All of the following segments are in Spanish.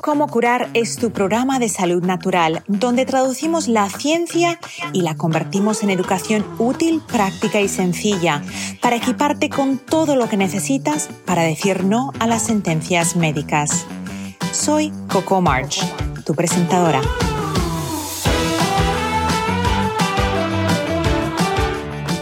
Cómo curar es tu programa de salud natural, donde traducimos la ciencia y la convertimos en educación útil, práctica y sencilla, para equiparte con todo lo que necesitas para decir no a las sentencias médicas. Soy Coco March, tu presentadora.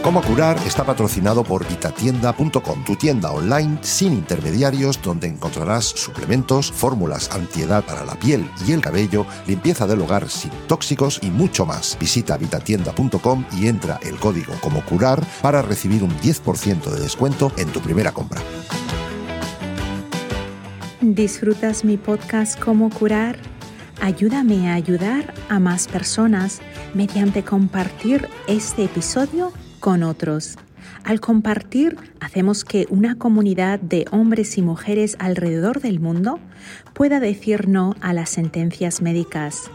Cómo curar está patrocinado por vitatienda.com, tu tienda online sin intermediarios donde encontrarás suplementos, fórmulas antiedad para la piel y el cabello, limpieza del hogar sin tóxicos y mucho más. Visita vitatienda.com y entra el código como curar para recibir un 10% de descuento en tu primera compra. ¿Disfrutas mi podcast Cómo curar? Ayúdame a ayudar a más personas mediante compartir este episodio con otros. Al compartir, hacemos que una comunidad de hombres y mujeres alrededor del mundo pueda decir no a las sentencias médicas.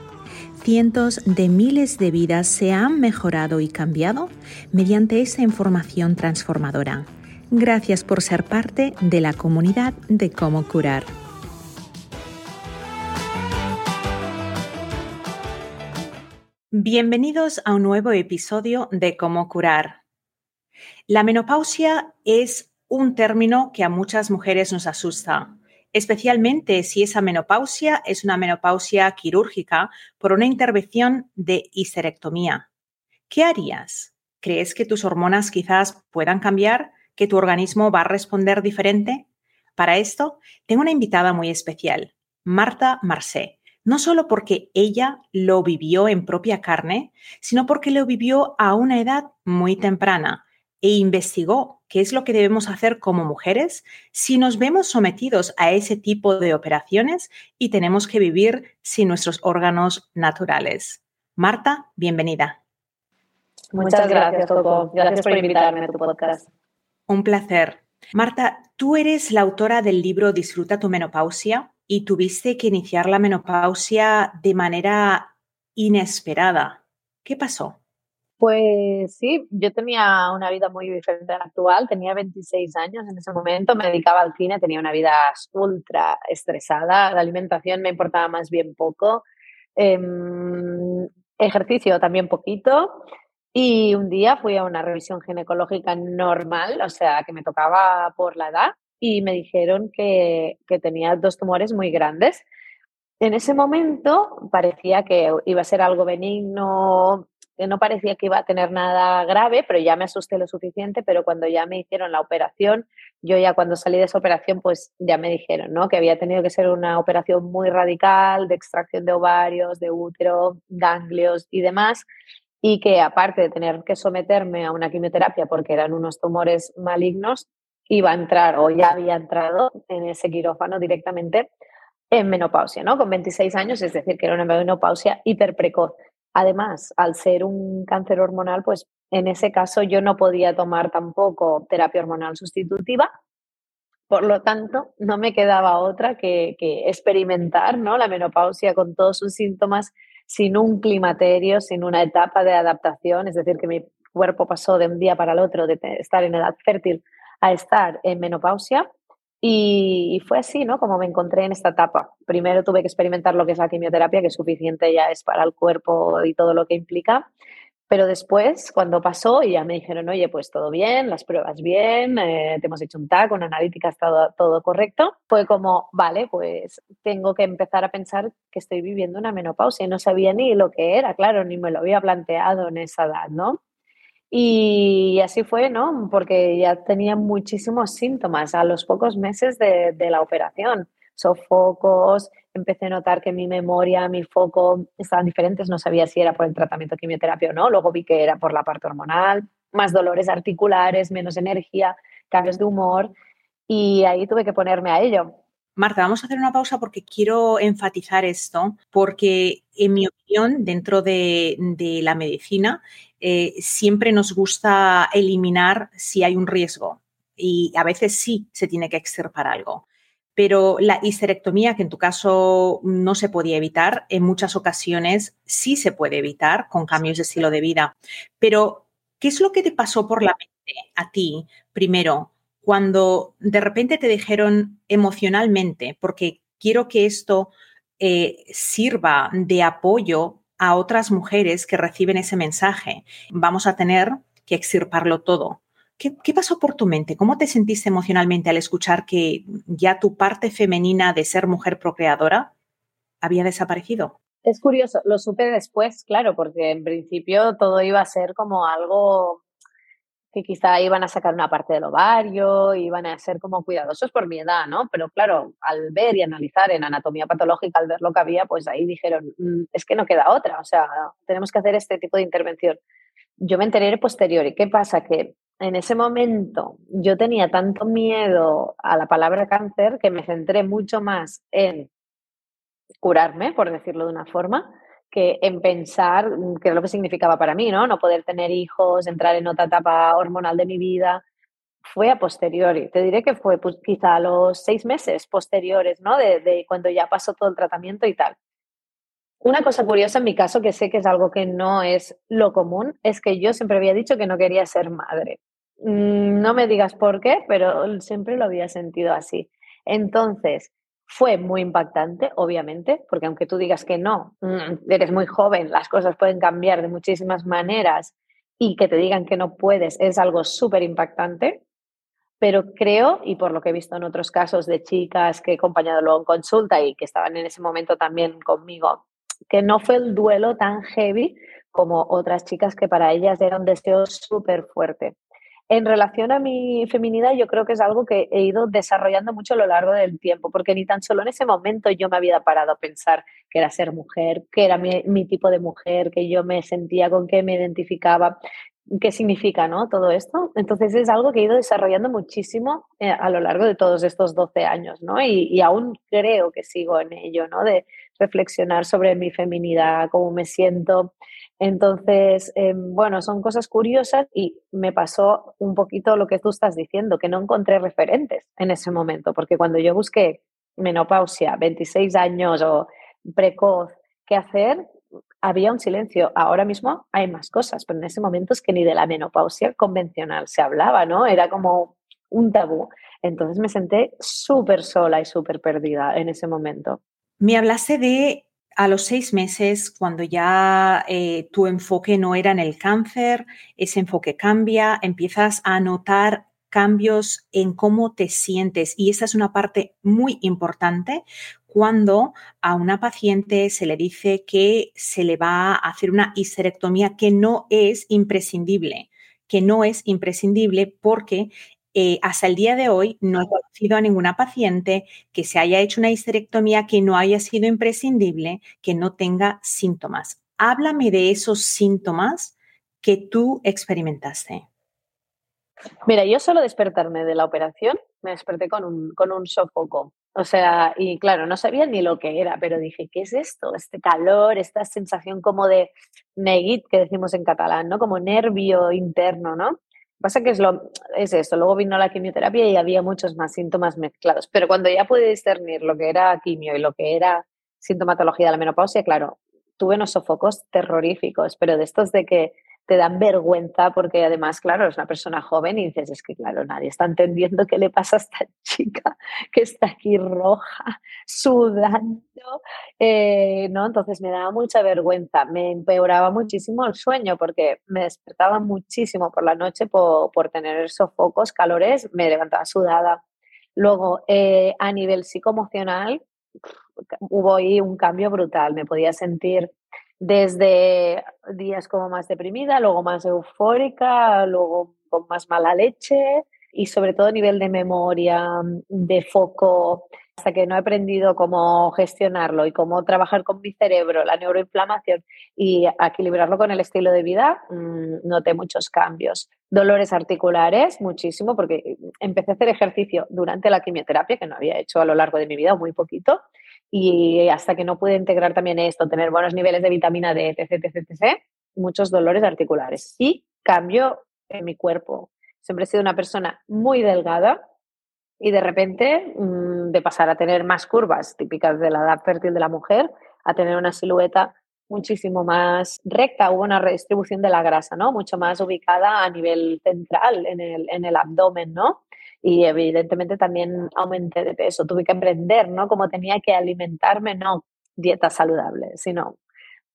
Cientos de miles de vidas se han mejorado y cambiado mediante esa información transformadora. Gracias por ser parte de la comunidad de cómo curar. Bienvenidos a un nuevo episodio de Cómo curar. La menopausia es un término que a muchas mujeres nos asusta, especialmente si esa menopausia es una menopausia quirúrgica por una intervención de histerectomía. ¿Qué harías? ¿Crees que tus hormonas quizás puedan cambiar? ¿Que tu organismo va a responder diferente? Para esto, tengo una invitada muy especial, Marta Marcé no solo porque ella lo vivió en propia carne, sino porque lo vivió a una edad muy temprana e investigó qué es lo que debemos hacer como mujeres si nos vemos sometidos a ese tipo de operaciones y tenemos que vivir sin nuestros órganos naturales. Marta, bienvenida. Muchas gracias, Coco. Gracias por invitarme a tu podcast. Un placer. Marta, tú eres la autora del libro Disfruta tu menopausia y tuviste que iniciar la menopausia de manera inesperada. ¿Qué pasó? Pues sí, yo tenía una vida muy diferente a la actual, tenía 26 años en ese momento, me dedicaba al cine, tenía una vida ultra estresada, la alimentación me importaba más bien poco, em, ejercicio también poquito y un día fui a una revisión ginecológica normal, o sea, que me tocaba por la edad y me dijeron que, que tenía dos tumores muy grandes. En ese momento parecía que iba a ser algo benigno, no parecía que iba a tener nada grave, pero ya me asusté lo suficiente, pero cuando ya me hicieron la operación, yo ya cuando salí de esa operación, pues ya me dijeron, ¿no? Que había tenido que ser una operación muy radical de extracción de ovarios, de útero, ganglios y demás, y que aparte de tener que someterme a una quimioterapia porque eran unos tumores malignos, iba a entrar o ya había entrado en ese quirófano directamente en menopausia, ¿no? Con 26 años, es decir, que era una menopausia hiperprecoz. Además, al ser un cáncer hormonal, pues en ese caso yo no podía tomar tampoco terapia hormonal sustitutiva. Por lo tanto, no me quedaba otra que, experimentar ¿no? la menopausia con todos sus síntomas sin un climaterio, sin una etapa de adaptación, es decir, que mi cuerpo pasó de un día para el otro de estar en edad fértil a estar en menopausia y, fue así, ¿no? Como me encontré en esta etapa. Primero tuve que experimentar lo que es la quimioterapia, que suficiente ya es para el cuerpo y todo lo que implica. Pero después, cuando pasó y ya me dijeron, oye, pues todo bien, las pruebas bien, eh, te hemos hecho un TAC, una analítica, está todo, correcto, fue como, vale, pues tengo que empezar a pensar que estoy viviendo una menopausia y no sabía ni lo que era, claro, ni me lo había planteado en esa edad, ¿no? Y así fue, ¿no? Porque ya tenía muchísimos síntomas a los pocos meses de, la operación. Sofocos, empecé a notar que mi memoria, mi foco estaban diferentes, no sabía si era por el tratamiento de quimioterapia o no, luego vi que era por la parte hormonal, más dolores articulares, menos energía, cambios de humor y ahí tuve que ponerme a ello. Marta, vamos a hacer una pausa porque quiero enfatizar esto, porque en mi opinión, dentro de, de la medicina, eh, siempre nos gusta eliminar si hay un riesgo y a veces sí se tiene que extirpar algo. Pero la histerectomía, que en tu caso no se podía evitar, en muchas ocasiones sí se puede evitar con cambios de estilo de vida. Pero, ¿qué es lo que te pasó por la mente a ti primero cuando de repente te dijeron emocionalmente, porque quiero que esto eh, sirva de apoyo a otras mujeres que reciben ese mensaje. Vamos a tener que extirparlo todo. ¿Qué, ¿Qué, pasó por tu mente? ¿Cómo te sentiste emocionalmente al escuchar que ya tu parte femenina de ser mujer procreadora había desaparecido? Es curioso, lo supe después, claro, porque en principio todo iba a ser como algo que quizá iban a sacar una parte del ovario, iban a ser como cuidadosos por mi edad, ¿no? Pero claro, al ver y analizar en anatomía patológica, al ver lo que había, pues ahí dijeron, mm, es que no queda otra, o sea, tenemos que hacer este tipo de intervención. Yo me enteré posterior y qué pasa que en ese momento yo tenía tanto miedo a la palabra cáncer que me centré mucho más en curarme, por decirlo de una forma, que en pensar mm, qué es lo que significaba para mí, ¿no? No poder tener hijos, entrar en otra etapa hormonal de mi vida. Fue a posteriori. Te diré que fue pues, quizá a los seis meses posteriores, ¿no? De, de cuando ya pasó todo el tratamiento y tal. Una cosa curiosa en mi caso, que sé que es algo que no es lo común, es que yo siempre había dicho que no quería ser madre. Mm, no me digas por qué, pero siempre lo había sentido así. Entonces, fue muy impactante, obviamente, porque aunque tú digas que no, mm, eres muy joven, las cosas pueden cambiar de muchísimas maneras y que te digan que no puedes es algo súper impactante. Pero creo, y por lo que he visto en otros casos de chicas que he acompañado luego en consulta y que estaban en ese momento también conmigo, que no fue el duelo tan heavy como otras chicas que para ellas era un deseo súper fuerte. En relación a mi feminidad, yo creo que es algo que he ido desarrollando mucho a lo largo del tiempo, porque ni tan solo en ese momento yo me había parado a pensar que era ser mujer, que era mi, tipo de mujer, que yo me sentía con qué me identificaba, qué significa ¿no? todo esto. Entonces es algo que he ido desarrollando muchísimo eh, a lo largo de todos estos 12 años, ¿no? Y, y, aún creo que sigo en ello, ¿no? De reflexionar sobre mi feminidad, cómo me siento, entonces, em, bueno, son cosas curiosas y me pasó un poquito lo que tú estás diciendo, que no encontré referentes en ese momento, porque cuando yo busqué menopausia, 26 años o precoz, ¿qué hacer? Había un silencio. Ahora mismo hay más cosas, pero en ese momento es que ni de la menopausia convencional se hablaba, ¿no? Era como un tabú. Entonces me senté súper sola y súper perdida en ese momento. Me hablaste de a los seis meses, cuando ya eh, tu enfoque no era en el cáncer, ese enfoque cambia, empiezas a notar cambios en cómo te sientes. Y esa es una parte muy importante cuando a una paciente se le dice que se le va a hacer una histerectomía que no es imprescindible que no es imprescindible porque eh, hasta el día de hoy no he conocido a ninguna paciente que se haya hecho una histerectomía que no haya sido imprescindible, que no tenga síntomas. Háblame de esos síntomas que tú experimentaste. Mira, yo solo despertarme de la operación, me desperté con un, con un sofoco. O sea, y claro, no sabía ni lo que era, pero dije, ¿qué es esto? Este calor, esta sensación como de neguit que decimos en catalán, ¿no? Como nervio interno, ¿no? Pasa que es, lo, es esto, luego vino la quimioterapia y había muchos más síntomas mezclados, pero cuando ya pude discernir lo que era quimio y lo que era sintomatología de la menopausia, claro, tuve unos sofocos terroríficos, pero de estos de que te dan vergüenza porque además, claro, es una persona joven y dices, es que claro, nadie está entendiendo qué le pasa a esta chica que está aquí roja, sudando, eh, ¿no? Entonces me daba mucha vergüenza, me empeoraba muchísimo el sueño porque me despertaba muchísimo por la noche por, por tener sofocos, calores, me levantaba sudada. Luego, eh, a nivel psicoemocional, hubo ahí un cambio brutal, me podía sentir desde días como más deprimida, luego más eufórica, luego con más mala leche y sobre todo nivel de memoria, de foco, hasta que no he aprendido cómo gestionarlo y cómo trabajar con mi cerebro, la neuroinflamación y equilibrarlo con el estilo de vida, mm, noté muchos cambios. Dolores articulares, muchísimo, porque empecé a hacer ejercicio durante la quimioterapia, que no había hecho a lo largo de mi vida, muy poquito, y hasta que no pude integrar también esto, tener buenos niveles de vitamina D, etc, etc, muchos dolores articulares. Y cambio en mi cuerpo. Siempre he sido una persona muy delgada y de repente mm, de pasar a tener más curvas típicas de la edad fértil de la mujer a tener una silueta muchísimo más recta, hubo una redistribución de la grasa, ¿no? Mucho más ubicada a nivel central en el, en el abdomen, ¿no? Y evidentemente también aumenté de peso, tuve que emprender, ¿no? Como tenía que alimentarme, no, dieta saludable, sino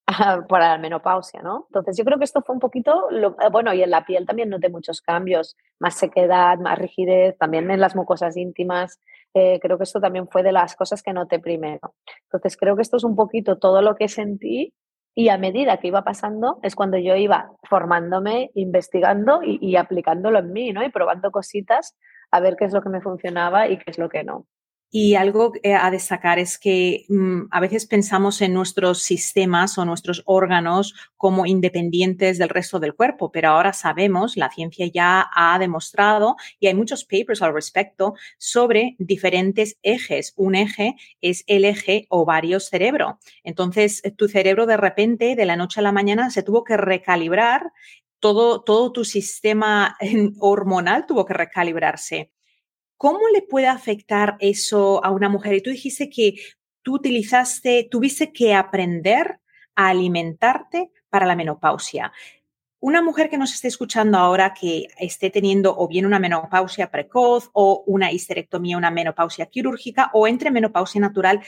para la menopausia, ¿no? Entonces yo creo que esto fue un poquito, eh, bueno, y en la piel también noté muchos cambios, más sequedad, más rigidez, también en las mucosas íntimas, eh, creo que esto también fue de las cosas que noté primero. Entonces creo que esto es un poquito todo lo que sentí y a medida que iba pasando es cuando yo iba formándome, investigando y, y aplicándolo en mí, ¿no? Y probando cositas a ver qué es lo que me funcionaba y qué es lo que no. Y algo eh, a destacar es que mm, a veces pensamos en nuestros sistemas o nuestros órganos como independientes del resto del cuerpo, pero ahora sabemos, la ciencia ya ha demostrado y hay muchos papers al respecto sobre diferentes ejes. Un eje es el eje ovario-cerebro. Entonces, tu cerebro de repente, de la noche a la mañana, se tuvo que recalibrar todo, todo, tu sistema hormonal tuvo que recalibrarse. ¿Cómo le puede afectar eso a una mujer? Y tú dijiste que tú utilizaste, tuviste que aprender a alimentarte para la menopausia. Una mujer que nos esté escuchando ahora que esté teniendo o bien una menopausia precoz o una histerectomía, una menopausia quirúrgica o entre menopausia natural,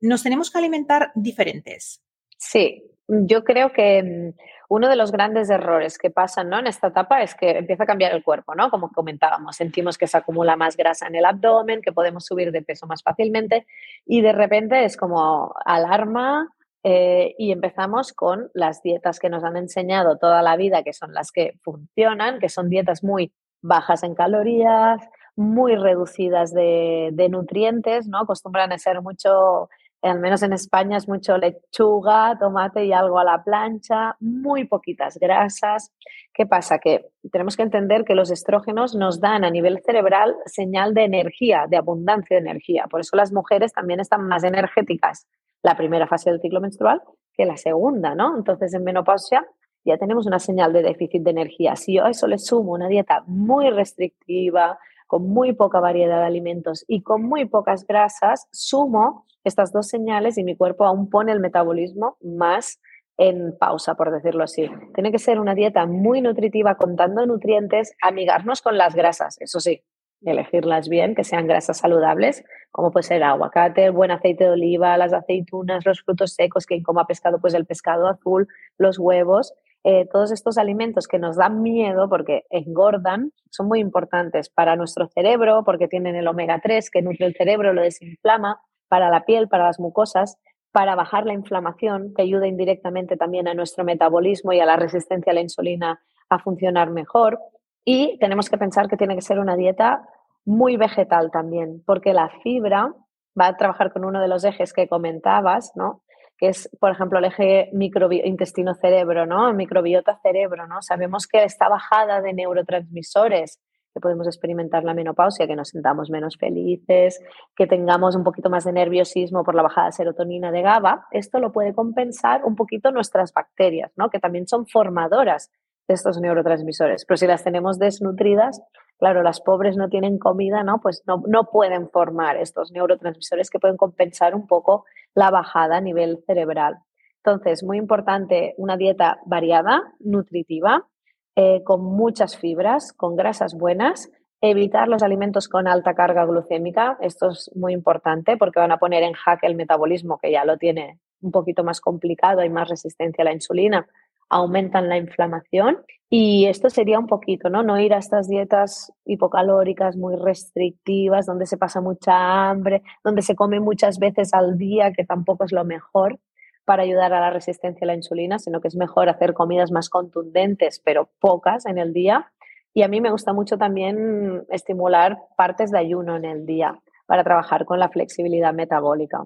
¿nos tenemos que alimentar diferentes? Sí, yo creo que mm, uno de los grandes errores que pasan ¿no? en esta etapa es que empieza a cambiar el cuerpo, ¿no? Como comentábamos, sentimos que se acumula más grasa en el abdomen, que podemos subir de peso más fácilmente y de repente es como alarma eh, y empezamos con las dietas que nos han enseñado toda la vida, que son las que funcionan, que son dietas muy bajas en calorías, muy reducidas de, de nutrientes, ¿no? Acostumbran a ser mucho al menos en España es mucho lechuga, tomate y algo a la plancha, muy poquitas grasas. ¿Qué pasa? Que tenemos que entender que los estrógenos nos dan a nivel cerebral señal de energía, de abundancia de energía. Por eso las mujeres también están más energéticas la primera fase del ciclo menstrual que la segunda, ¿no? Entonces en menopausia ya tenemos una señal de déficit de energía. Si yo a eso le sumo una dieta muy restrictiva, con muy poca variedad de alimentos y con muy pocas grasas, sumo estas dos señales y mi cuerpo aún pone el metabolismo más en pausa, por decirlo así. Tiene que ser una dieta muy nutritiva, contando nutrientes, amigarnos con las grasas, eso sí, elegirlas bien, que sean grasas saludables, como puede ser aguacate, buen aceite de oliva, las aceitunas, los frutos secos, quien coma pescado, pues el pescado azul, los huevos, eh, todos estos alimentos que nos dan miedo porque engordan son muy importantes para nuestro cerebro porque tienen el omega 3 que nutre el cerebro, lo desinflama, para la piel, para las mucosas, para bajar la inflamación, que ayuda indirectamente también a nuestro metabolismo y a la resistencia a la insulina a funcionar mejor. Y tenemos que pensar que tiene que ser una dieta muy vegetal también, porque la fibra va a trabajar con uno de los ejes que comentabas, ¿no? Que es, por ejemplo, el eje intestino-cerebro, ¿no? Microbiota-cerebro, ¿no? Sabemos que esta bajada de neurotransmisores que podemos experimentar la menopausia, que nos sentamos menos felices, que tengamos un poquito más de nerviosismo por la bajada de serotonina de GABA, esto lo puede compensar un poquito nuestras bacterias, ¿no? que también son formadoras de estos neurotransmisores. Pero si las tenemos desnutridas, claro, las pobres no tienen comida, ¿no? Pues no, no pueden formar estos neurotransmisores que pueden compensar un poco la bajada a nivel cerebral. Entonces, muy importante una dieta variada, nutritiva, eh, con muchas fibras, con grasas buenas, evitar los alimentos con alta carga glucémica. Esto es muy importante porque van a poner en jaque el metabolismo, que ya lo tiene un poquito más complicado, hay más resistencia a la insulina, aumentan la inflamación. Y esto sería un poquito, ¿no? No ir a estas dietas hipocalóricas muy restrictivas, donde se pasa mucha hambre, donde se come muchas veces al día, que tampoco es lo mejor para ayudar a la resistencia a la insulina, sino que es mejor hacer comidas más contundentes, pero pocas en el día. Y a mí me gusta mucho también estimular partes de ayuno en el día para trabajar con la flexibilidad metabólica.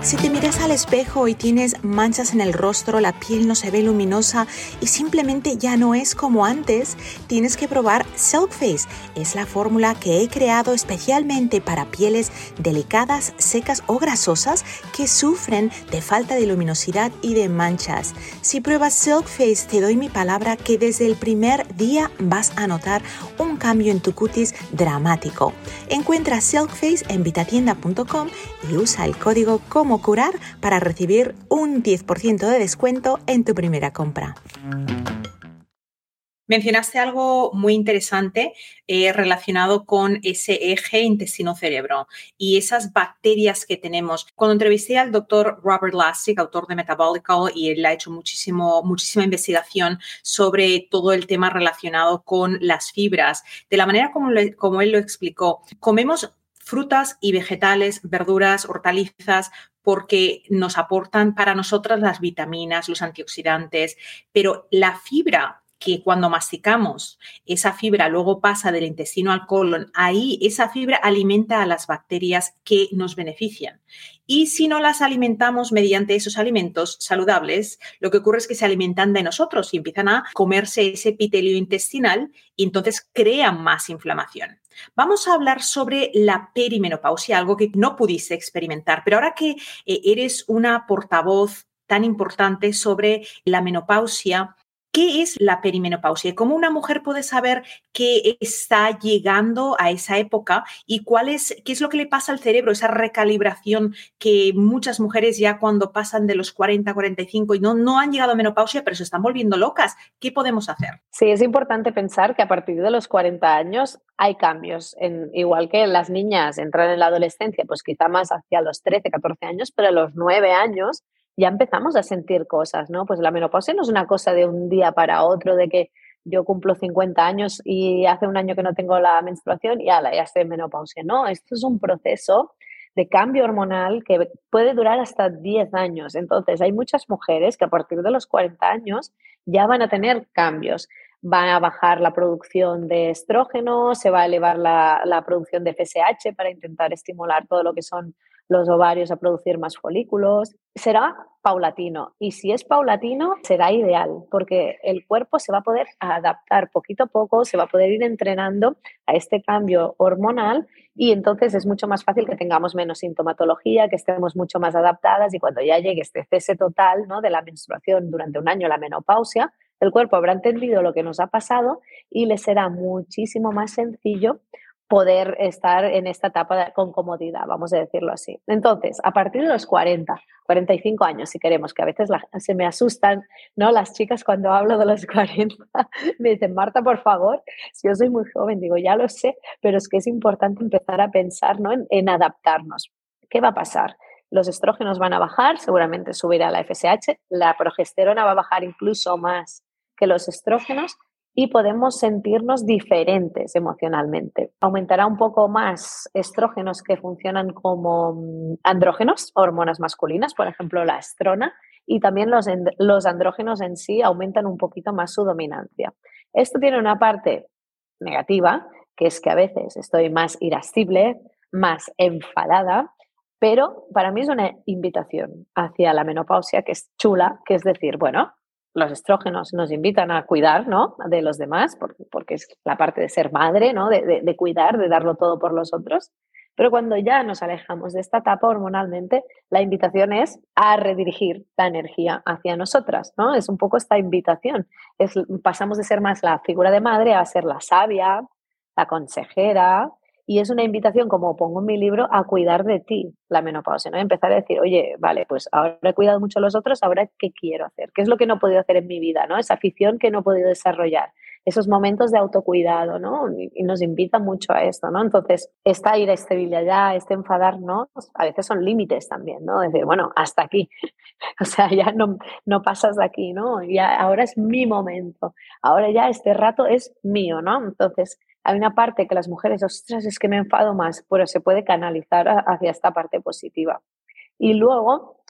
Si te miras al espejo y tienes manchas en el rostro, la piel no se ve luminosa y simplemente ya no es como antes, tienes que probar Silk Face. Es la fórmula que he creado especialmente para pieles delicadas, secas o grasosas que sufren de falta de luminosidad y de manchas. Si pruebas Silk Face, te doy mi palabra que desde el primer día vas a notar un cambio en tu cutis dramático. Encuentra Silk Face en vitatienda.com y usa el código como curar para recibir un 10% de descuento en tu primera compra. Mencionaste algo muy interesante eh, relacionado con ese eje intestino-cerebro y esas bacterias que tenemos. Cuando entrevisté al doctor Robert Lasik, autor de Metabolical, y él ha hecho muchísimo, muchísima investigación sobre todo el tema relacionado con las fibras, de la manera como él lo explicó, comemos frutas y vegetales, verduras, hortalizas, porque nos aportan para nosotras las vitaminas, los antioxidantes, pero la fibra que cuando masticamos esa fibra luego pasa del intestino al colon, ahí esa fibra alimenta a las bacterias que nos benefician. Y si no las alimentamos mediante esos alimentos saludables, lo que ocurre es que se alimentan de nosotros y empiezan a comerse ese epitelio intestinal y entonces crean más inflamación. Vamos a hablar sobre la perimenopausia, algo que no pudiste experimentar, pero ahora que eh, eres una portavoz tan importante sobre la menopausia, ¿Qué es la perimenopausia? ¿Cómo una mujer puede saber que está llegando a esa época y cuál es, qué es lo que le pasa al cerebro, esa recalibración que muchas mujeres ya cuando pasan de los 40, 45 y no, no han llegado a menopausia, pero se están volviendo locas? ¿Qué podemos hacer? Sí, es importante pensar que a partir de los 40 años hay cambios, en, igual que las niñas entran en la adolescencia, pues quizá más hacia los 13, 14 años, pero a los 9 años ya empezamos a sentir cosas, ¿no? Pues la menopausia no es una cosa de un día para otro, de que yo cumplo 50 años y hace un año que no tengo la menstruación y ala, ya estoy en menopausia. No, esto es un proceso de cambio hormonal que puede durar hasta 10 años. Entonces, hay muchas mujeres que a partir de los 40 años ya van a tener cambios. Van a bajar la producción de estrógeno, se va a elevar la, la producción de FSH para intentar estimular todo lo que son los ovarios a producir más folículos. Será paulatino y si es paulatino será ideal porque el cuerpo se va a poder adaptar poquito a poco, se va a poder ir entrenando a este cambio hormonal y entonces es mucho más fácil que tengamos menos sintomatología, que estemos mucho más adaptadas y cuando ya llegue este cese total ¿no? de la menstruación durante un año, la menopausia, el cuerpo habrá entendido lo que nos ha pasado y le será muchísimo más sencillo poder estar en esta etapa con comodidad, vamos a decirlo así. Entonces, a partir de los 40, 45 años, si queremos, que a veces se me asustan, ¿no? Las chicas cuando hablo de los 40 me dicen, Marta, por favor, si yo soy muy joven, digo, ya lo sé, pero es que es importante empezar a pensar, ¿no? En, en adaptarnos. ¿Qué va a pasar? Los estrógenos van a bajar, seguramente subirá la FSH, la progesterona va a bajar incluso más que los estrógenos y podemos sentirnos diferentes emocionalmente. Aumentará un poco más estrógenos que funcionan como mm, andrógenos, hormonas masculinas, por ejemplo la estrona, y también los, los andrógenos en sí aumentan un poquito más su dominancia. Esto tiene una parte negativa, que es que a veces estoy más irascible, más enfadada, pero para mí es una invitación hacia la menopausia que es chula, que es decir, bueno, los estrógenos nos invitan a cuidar ¿no? de los demás, porque, es la parte de ser madre, ¿no? De, cuidar, de darlo todo por los otros. Pero cuando ya nos alejamos de esta etapa hormonalmente, la invitación es a redirigir la energía hacia nosotras, ¿no? Es un poco esta invitación. Pasamos de ser más la figura de madre a ser la sabia, la consejera, y es una invitación, como pongo en mi libro, a cuidar de ti la menopausia, ¿no? Empezar a decir, oye, vale, pues ahora he cuidado mucho a los otros, ahora qué quiero hacer, qué es lo que no he podido hacer en mi vida, ¿no? Esa afición que no he podido desarrollar, esos momentos de autocuidado, ¿no? Y nos invita mucho a esto, ¿no? Entonces, esta irestabilidad, este enfadarnos, a veces son límites también, ¿no? Decir, bueno, hasta aquí, o sea, ya no, no pasas de aquí, ¿no? Ya ahora es mi momento, ahora ya este rato es mío, ¿no? Entonces, hay una parte que las mujeres, ostras, es que me enfado más, pero se puede canalizar hacia esta parte positiva. Y luego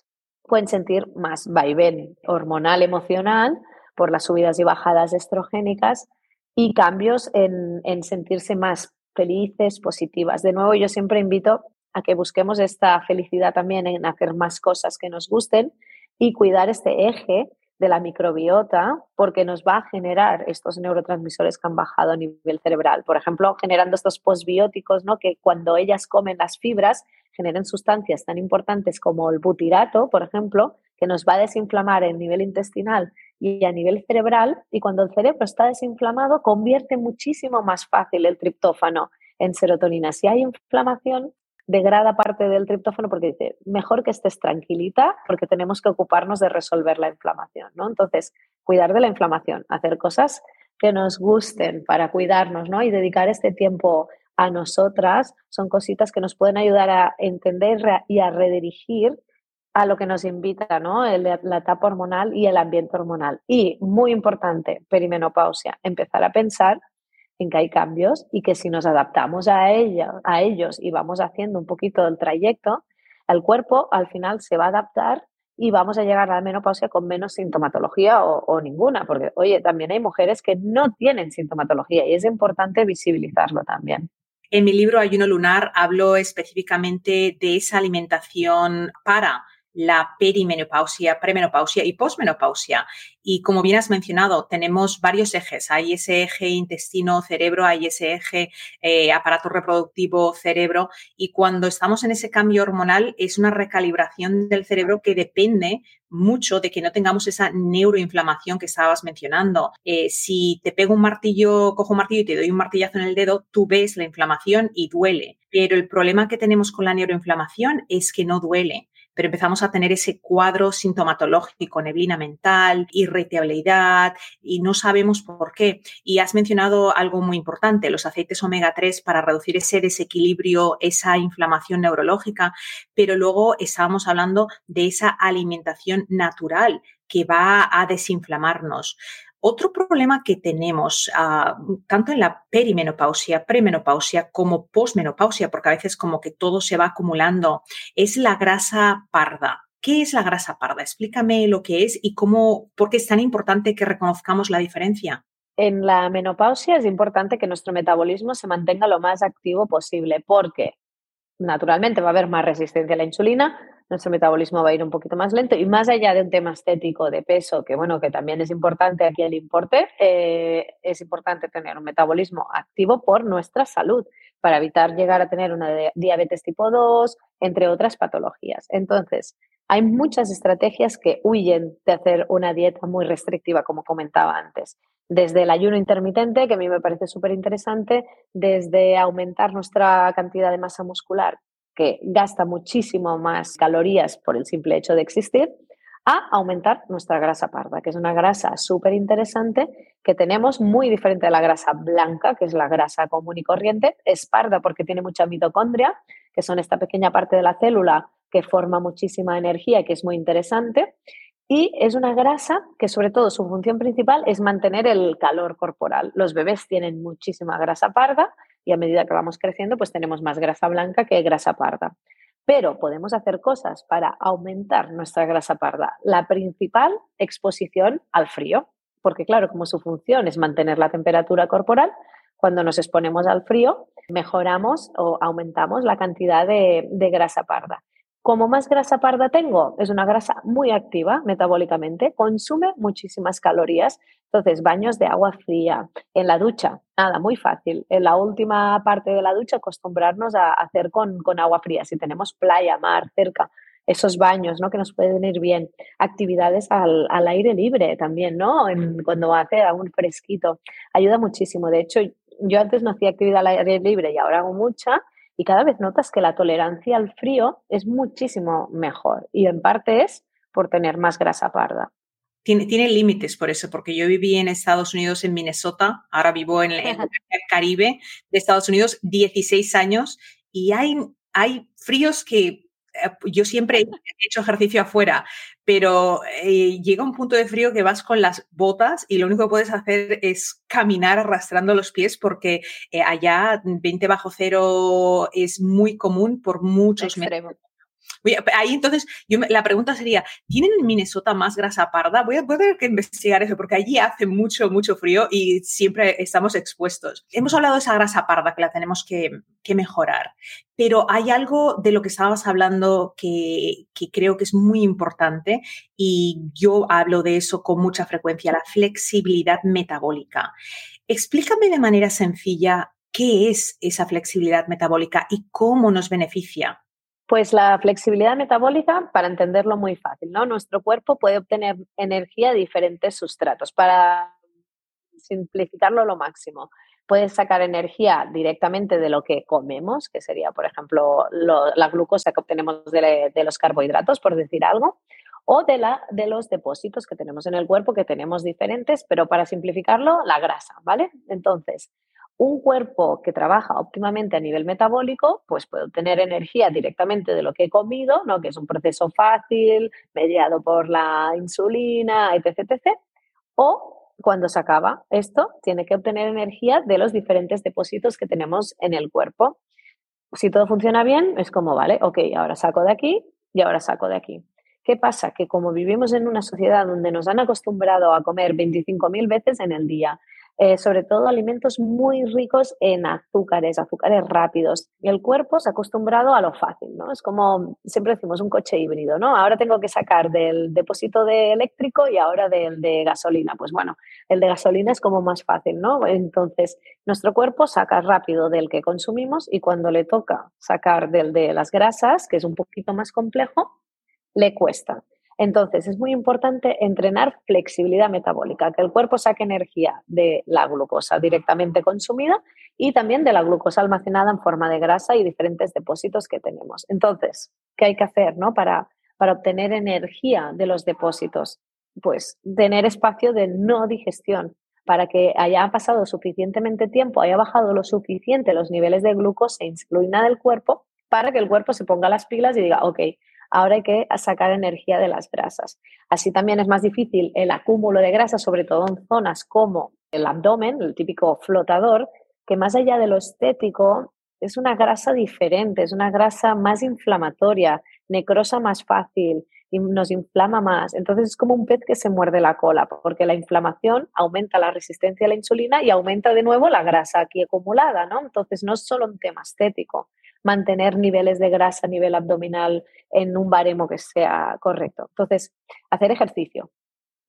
pueden sentir más vaivén hormonal, emocional, por las subidas y bajadas estrogénicas y cambios en, en sentirse más felices, positivas. De nuevo, yo siempre invito a que busquemos esta felicidad también en hacer más cosas que nos gusten y cuidar este eje de la microbiota porque nos va a generar estos neurotransmisores que han bajado a nivel cerebral. Por ejemplo, generando estos postbióticos, ¿no? que cuando ellas comen las fibras generen sustancias tan importantes como el butirato, por ejemplo, que nos va a desinflamar en nivel intestinal y a nivel cerebral. Y cuando el cerebro está desinflamado, convierte muchísimo más fácil el triptófano en serotonina. Si hay inflamación, degrada parte del triptófano porque dice, mejor que estés tranquilita porque tenemos que ocuparnos de resolver la inflamación, ¿no? Entonces, cuidar de la inflamación, hacer cosas que nos gusten para cuidarnos, ¿no? Y dedicar este tiempo a nosotras son cositas que nos pueden ayudar a entender y a redirigir a lo que nos invita, ¿no? la etapa hormonal y el ambiente hormonal. Y muy importante, perimenopausia, empezar a pensar en que hay cambios y que si nos adaptamos a, ella, a ellos y vamos haciendo un poquito el trayecto, el cuerpo al final se va a adaptar y vamos a llegar a la menopausia con menos sintomatología o, o, ninguna, porque, oye, también hay mujeres que no tienen sintomatología y es importante visibilizarlo también. En mi libro Ayuno Lunar hablo específicamente de esa alimentación para la perimenopausia, premenopausia y posmenopausia. Y como bien has mencionado, tenemos varios ejes. Hay ese eje intestino-cerebro, hay ese eje eh, aparato reproductivo cerebro. Y cuando estamos en ese cambio hormonal, es una recalibración del cerebro que depende mucho de que no tengamos esa neuroinflamación que estabas mencionando. Eh, si te pego un martillo, cojo un martillo y te doy un martillazo en el dedo, tú ves la inflamación y duele. Pero el problema que tenemos con la neuroinflamación es que no duele pero empezamos a tener ese cuadro sintomatológico, neblina mental, irritabilidad y no sabemos por qué. Y has mencionado algo muy importante, los aceites omega 3 para reducir ese desequilibrio, esa inflamación neurológica, pero luego estábamos hablando de esa alimentación natural que va a desinflamarnos. Otro problema que tenemos, ah, tanto en la perimenopausia, premenopausia como posmenopausia, porque a veces como que todo se va acumulando, es la grasa parda. ¿Qué es la grasa parda? Explícame lo que es y cómo, por qué es tan importante que reconozcamos la diferencia. En la menopausia es importante que nuestro metabolismo se mantenga lo más activo posible porque naturalmente va a haber más resistencia a la insulina, nuestro metabolismo va a ir un poquito más lento y más allá de un tema estético de peso, que bueno, que también es importante aquí el importe, eh, es importante tener un metabolismo activo por nuestra salud para evitar llegar a tener una diabetes tipo 2, entre otras patologías. Entonces, hay muchas estrategias que huyen de hacer una dieta muy restrictiva, como comentaba antes. Desde el ayuno intermitente, que a mí me parece súper interesante, desde aumentar nuestra cantidad de masa muscular, que gasta muchísimo más calorías por el simple hecho de existir, a aumentar nuestra grasa parda, que es una grasa súper interesante que tenemos muy diferente de la grasa blanca, que es la grasa común y corriente. Es parda porque tiene mucha mitocondria, que son esta pequeña parte de la célula que forma muchísima energía, que es muy interesante. Y es una grasa que sobre todo su función principal es mantener el calor corporal. Los bebés tienen muchísima grasa parda y a medida que vamos creciendo, pues tenemos más grasa blanca que grasa parda. Pero podemos hacer cosas para aumentar nuestra grasa parda. La principal, exposición al frío, porque claro, como su función es mantener la temperatura corporal, cuando nos exponemos al frío, mejoramos o aumentamos la cantidad de, grasa parda. Como más grasa parda tengo, es una grasa muy activa metabólicamente, consume muchísimas calorías. Entonces, baños de agua fría, en la ducha, nada, muy fácil. En la última parte de la ducha, acostumbrarnos a hacer con, agua fría. Si tenemos playa, mar cerca, esos baños, ¿no? Que nos pueden ir bien. Actividades al, aire libre también, ¿no? cuando hace un fresquito. Ayuda muchísimo. De hecho, yo antes no hacía actividad al aire libre y ahora hago mucha y cada vez notas que la tolerancia al frío es muchísimo mejor y en parte es por tener más grasa parda. Tiene, tiene límites por eso, porque yo viví en Estados Unidos, en Minnesota, ahora vivo en, el Caribe de Estados Unidos 16 años y hay, hay fríos que yo siempre he hecho ejercicio afuera, pero eh, llega un punto de frío que vas con las botas y lo único que puedes hacer es caminar arrastrando los pies porque eh, allá 20 bajo cero es muy común por muchos metros ahí entonces, la pregunta sería, ¿tienen en Minnesota más grasa parda? Voy a, tener que investigar eso porque allí hace mucho, mucho frío y siempre estamos expuestos. Hemos hablado de esa grasa parda que la tenemos que, mejorar, pero hay algo de lo que estabas hablando que, que creo que es muy importante y yo hablo de eso con mucha frecuencia, la flexibilidad metabólica. Explícame de manera sencilla qué es esa flexibilidad metabólica y cómo nos beneficia. Pues la flexibilidad metabólica, para entenderlo muy fácil, ¿no? Nuestro cuerpo puede obtener energía de diferentes sustratos. Para simplificarlo lo máximo, puedes sacar energía directamente de lo que comemos, que sería, por ejemplo, la glucosa que obtenemos de, los carbohidratos, por decir algo, o de, de los depósitos que tenemos en el cuerpo, que tenemos diferentes, pero para simplificarlo, la grasa, ¿vale? Entonces, un cuerpo que trabaja óptimamente a nivel metabólico, pues puede obtener energía directamente de lo que he comido, ¿no? que es un proceso fácil, mediado por la insulina, etc, etc. O cuando se acaba esto, tiene que obtener energía de los diferentes depósitos que tenemos en el cuerpo. Si todo funciona bien, es como, vale, ok, ahora saco de aquí y ahora saco de aquí. ¿Qué pasa? Que como vivimos en una sociedad donde nos han acostumbrado a comer 25.000 veces en el día, eh, sobre todo alimentos muy ricos en azúcares, azúcares rápidos. Y el cuerpo se ha acostumbrado a lo fácil, ¿no? Es como siempre decimos un coche híbrido, ¿no? Ahora tengo que sacar del depósito de eléctrico y ahora del de gasolina. Pues bueno, el de gasolina es como más fácil, ¿no? Entonces, nuestro cuerpo saca rápido del que consumimos y cuando le toca sacar del de las grasas, que es un poquito más complejo, le cuesta. Entonces, es muy importante entrenar flexibilidad metabólica, que el cuerpo saque energía de la glucosa directamente consumida y también de la glucosa almacenada en forma de grasa y diferentes depósitos que tenemos. Entonces, ¿qué hay que hacer no? para, para obtener energía de los depósitos? Pues tener espacio de no digestión para que haya pasado suficientemente tiempo, haya bajado lo suficiente los niveles de glucosa e insulina del cuerpo para que el cuerpo se ponga las pilas y diga, ok, ahora hay que sacar energía de las grasas. Así también es más difícil el acúmulo de grasa, sobre todo en zonas como el abdomen, el típico flotador, que más allá de lo estético es una grasa diferente, es una grasa más inflamatoria, necrosa más fácil y nos inflama más. Entonces es como un pez que se muerde la cola, porque la inflamación aumenta la resistencia a la insulina y aumenta de nuevo la grasa aquí acumulada, ¿no? Entonces no es solo un tema estético, mantener niveles de grasa a nivel abdominal en un baremo que sea correcto. Entonces, hacer ejercicio,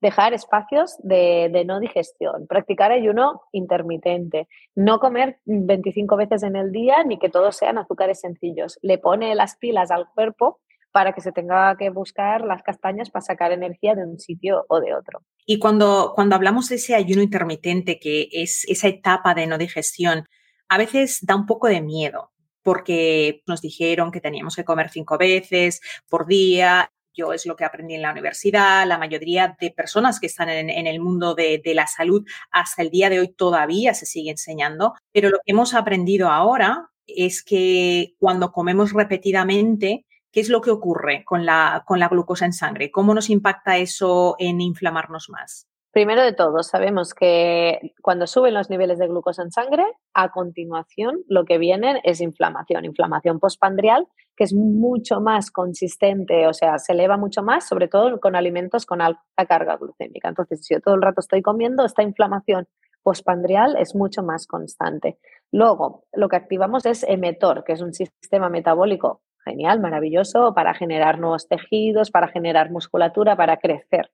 dejar espacios de, no digestión, practicar ayuno intermitente, no comer 25 veces en el día ni que todos sean azúcares sencillos. Le pone las pilas al cuerpo para que se tenga que buscar las castañas para sacar energía de un sitio o de otro. Y cuando, cuando hablamos de ese ayuno intermitente, que es esa etapa de no digestión, a veces da un poco de miedo, porque nos dijeron que teníamos que comer cinco veces por día. Yo es lo que aprendí en la universidad. La mayoría de personas que están en, el mundo de, la salud hasta el día de hoy todavía se sigue enseñando. Pero lo que hemos aprendido ahora es que cuando comemos repetidamente, ¿qué es lo que ocurre con la, con la glucosa en sangre? ¿Cómo nos impacta eso en inflamarnos más? Primero de todo, sabemos que cuando suben los niveles de glucosa en sangre, a continuación lo que viene es inflamación, inflamación postpandrial, que es mucho más consistente, o sea, se eleva mucho más, sobre todo con alimentos con alta carga glucémica. Entonces, si yo todo el rato estoy comiendo, esta inflamación postpandrial es mucho más constante. Luego, lo que activamos es emetor, que es un sistema metabólico genial, maravilloso, para generar nuevos tejidos, para generar musculatura, para crecer.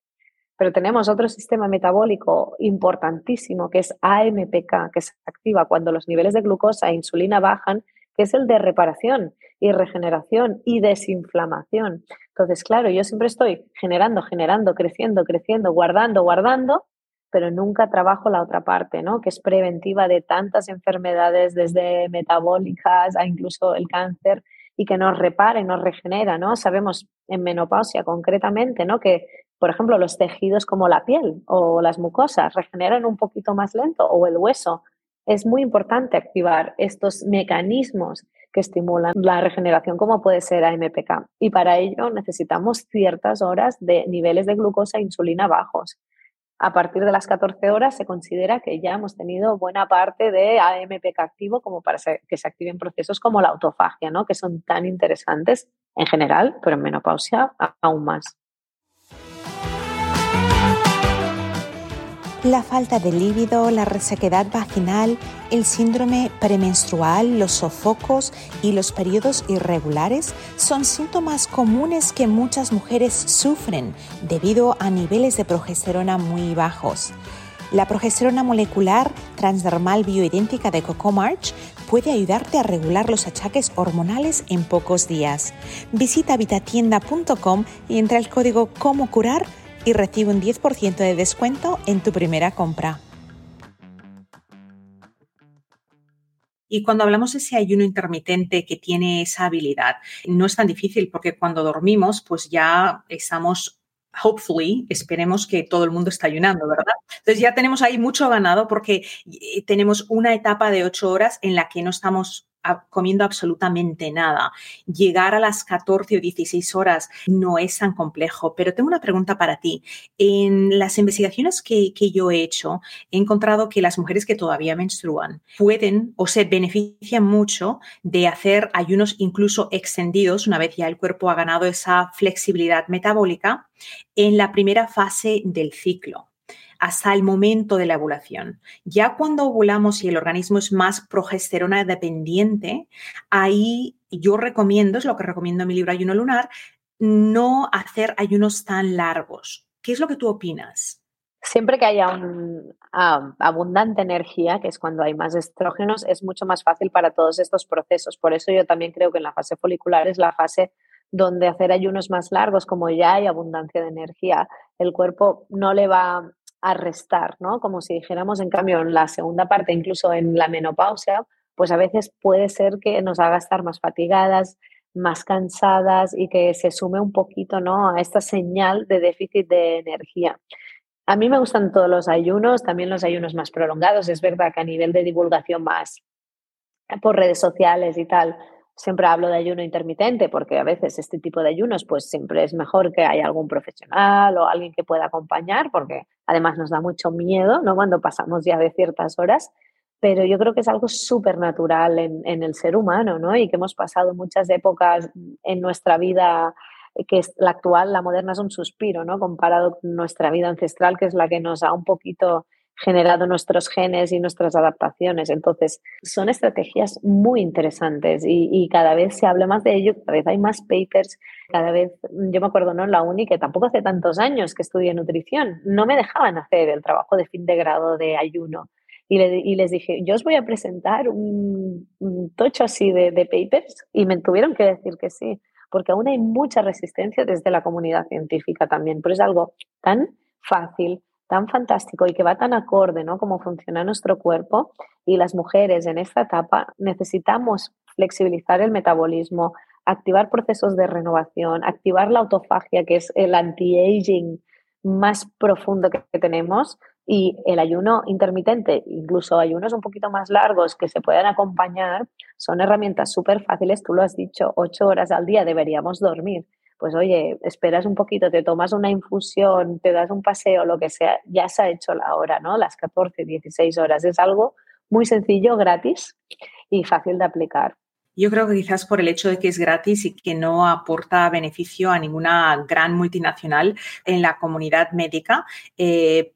Pero tenemos otro sistema metabólico importantísimo que es AMPK, que se activa cuando los niveles de glucosa e insulina bajan, que es el de reparación y regeneración y desinflamación. Entonces, claro, yo siempre estoy generando, generando, creciendo, creciendo, guardando, guardando, pero nunca trabajo la otra parte, ¿no? Que es preventiva de tantas enfermedades, desde metabólicas a incluso el cáncer, y que nos repara y nos regenera, ¿no? Sabemos en menopausia concretamente, ¿no? Que por ejemplo, los tejidos como la piel o las mucosas regeneran un poquito más lento o el hueso. Es muy importante activar estos mecanismos que estimulan la regeneración como puede ser AMPK. Y para ello necesitamos ciertas horas de niveles de glucosa e insulina bajos. A partir de las 14 horas se considera que ya hemos tenido buena parte de AMPK activo como para que se activen procesos como la autofagia, ¿no? que son tan interesantes en general, pero en menopausia aún más. La falta de líbido, la resequedad vaginal, el síndrome premenstrual, los sofocos y los periodos irregulares son síntomas comunes que muchas mujeres sufren debido a niveles de progesterona muy bajos. La progesterona molecular transdermal bioidéntica de Cocomarch puede ayudarte a regular los achaques hormonales en pocos días. Visita vitatienda.com y entra el código Como Curar y recibe un 10% de descuento en tu primera compra. Y cuando hablamos de ese ayuno intermitente que tiene esa habilidad, no es tan difícil porque cuando dormimos, pues ya estamos hopefully, esperemos que todo el mundo está ayunando, ¿verdad? Entonces ya tenemos ahí mucho ganado porque eh, tenemos una etapa de ocho horas en la que no estamos comiendo absolutamente nada. Llegar a las 14 o 16 horas no es tan complejo, pero tengo una pregunta para ti. En las investigaciones que, que yo he hecho, he encontrado que las mujeres que todavía menstruan pueden o se benefician mucho de hacer ayunos incluso extendidos una vez ya el cuerpo ha ganado esa flexibilidad metabólica en la primera fase del ciclo hasta el momento de la ovulación. Ya cuando ovulamos y el organismo es más progesterona dependiente, ahí yo recomiendo, es lo que recomiendo en mi libro Ayuno Lunar, no hacer ayunos tan largos. ¿Qué es lo que tú opinas? Siempre que haya un, abundante energía, que es cuando hay más estrógenos, es mucho más fácil para todos estos procesos. Por eso yo también creo que en la fase folicular es la fase donde hacer ayunos más largos, como ya hay abundancia de energía, el cuerpo no le va a restar, ¿no? Como si dijéramos, en cambio, en la segunda parte, incluso en la menopausia, pues a veces puede ser que nos haga estar más fatigadas, más cansadas y que se sume un poquito, ¿no? A esta señal de déficit de energía. A mí me gustan todos los ayunos, también los ayunos más prolongados. Es verdad que a nivel de divulgación más por redes sociales y tal, siempre hablo de ayuno intermitente porque a veces este tipo de ayunos pues siempre es mejor que haya algún profesional o alguien que pueda acompañar porque además nos da mucho miedo, ¿no? Cuando pasamos ya de ciertas horas, pero yo creo que es algo súper natural en, el ser humano, ¿no? Y que hemos pasado muchas épocas en nuestra vida que es la actual, la moderna es un suspiro, ¿no? Comparado con nuestra vida ancestral, que es la que nos ha un poquito generado nuestros genes y nuestras adaptaciones. Entonces, son estrategias muy interesantes y, cada vez se habla más de ello, cada vez hay más papers, cada vez, yo me acuerdo, ¿no? En la uni, que tampoco hace tantos años que estudié nutrición, no me dejaban hacer el trabajo de fin de grado de ayuno. Y, les dije, yo os voy a presentar un, tocho así de, papers y me tuvieron que decir que sí, porque aún hay mucha resistencia desde la comunidad científica también, pero es algo tan fácil, tan fantástico y que va tan acorde, ¿no? Cómo funciona nuestro cuerpo y las mujeres en esta etapa necesitamos flexibilizar el metabolismo, activar procesos de renovación, activar la autofagia, que es el anti-aging más profundo que, tenemos, y el ayuno intermitente, incluso ayunos un poquito más largos que se puedan acompañar, son herramientas súper fáciles, tú lo has dicho, ocho horas al día deberíamos dormir pues oye, esperas un poquito, te tomas una infusión, te das un paseo, lo que sea, ya se ha hecho la hora, ¿no? Las 14, 16 horas. Es algo muy sencillo, gratis y fácil de aplicar. Yo creo que quizás por el hecho de que es gratis y que no aporta beneficio a ninguna gran multinacional en la comunidad médica, eh,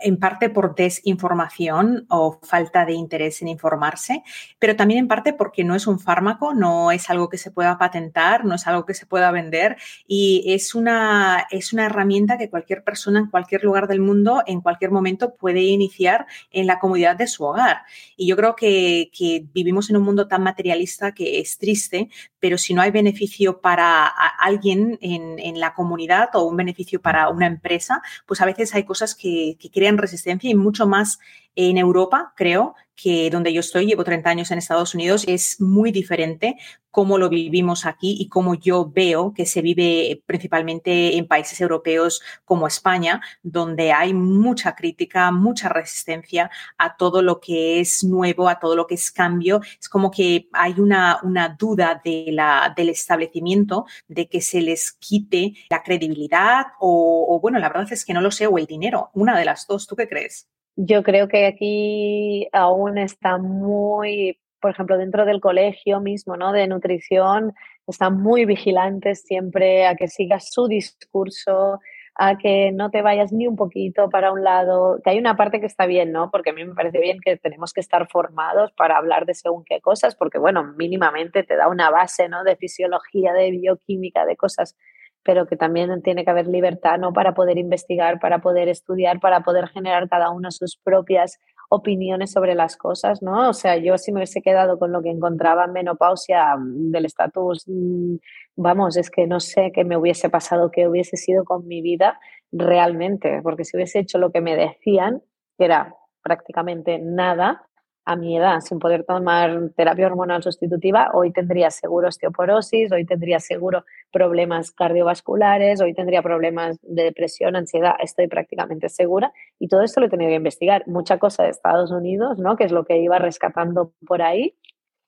en parte por desinformación o falta de interés en informarse, pero también en parte porque no es un fármaco, no es algo que se pueda patentar, no es algo que se pueda vender y es una, es una herramienta que cualquier persona en cualquier lugar del mundo, en cualquier momento, puede iniciar en la comodidad de su hogar. Y yo creo que, que vivimos en un mundo tan materialista que es triste, pero si no hay beneficio para alguien en, en la comunidad o un beneficio para una empresa, pues a veces hay cosas que que crean resistencia y mucho más en Europa, creo, que donde yo estoy, llevo 30 años en Estados Unidos, es muy diferente cómo lo vivimos aquí y cómo yo veo que se vive principalmente en países europeos como España, donde hay mucha crítica, mucha resistencia a todo lo que es nuevo, a todo lo que es cambio. Es como que hay una, una duda de la, del establecimiento de que se les quite la credibilidad o, o, bueno, la verdad es que no lo sé, o el dinero, una de las dos. ¿Tú qué crees? Yo creo que aquí aún está muy, por ejemplo, dentro del colegio mismo, ¿no? De nutrición, están muy vigilantes siempre a que sigas su discurso, a que no te vayas ni un poquito para un lado, que hay una parte que está bien, ¿no? Porque a mí me parece bien que tenemos que estar formados para hablar de según qué cosas, porque bueno, mínimamente te da una base, ¿no? De fisiología, de bioquímica, de cosas pero que también tiene que haber libertad ¿no? para poder investigar, para poder estudiar, para poder generar cada uno sus propias opiniones sobre las cosas, ¿no? O sea, yo si me hubiese quedado con lo que encontraba en menopausia mm, del estatus, mm, vamos, es que no sé qué me hubiese pasado, qué hubiese sido con mi vida realmente, porque si hubiese hecho lo que me decían, que era prácticamente nada, a mi edad sin poder tomar terapia hormonal sustitutiva, hoy tendría seguro osteoporosis, hoy tendría seguro problemas cardiovasculares, hoy tendría problemas de depresión, ansiedad, estoy prácticamente segura y todo esto lo he tenido que investigar. Mucha cosa de Estados Unidos, ¿no? que es lo que iba rescatando por ahí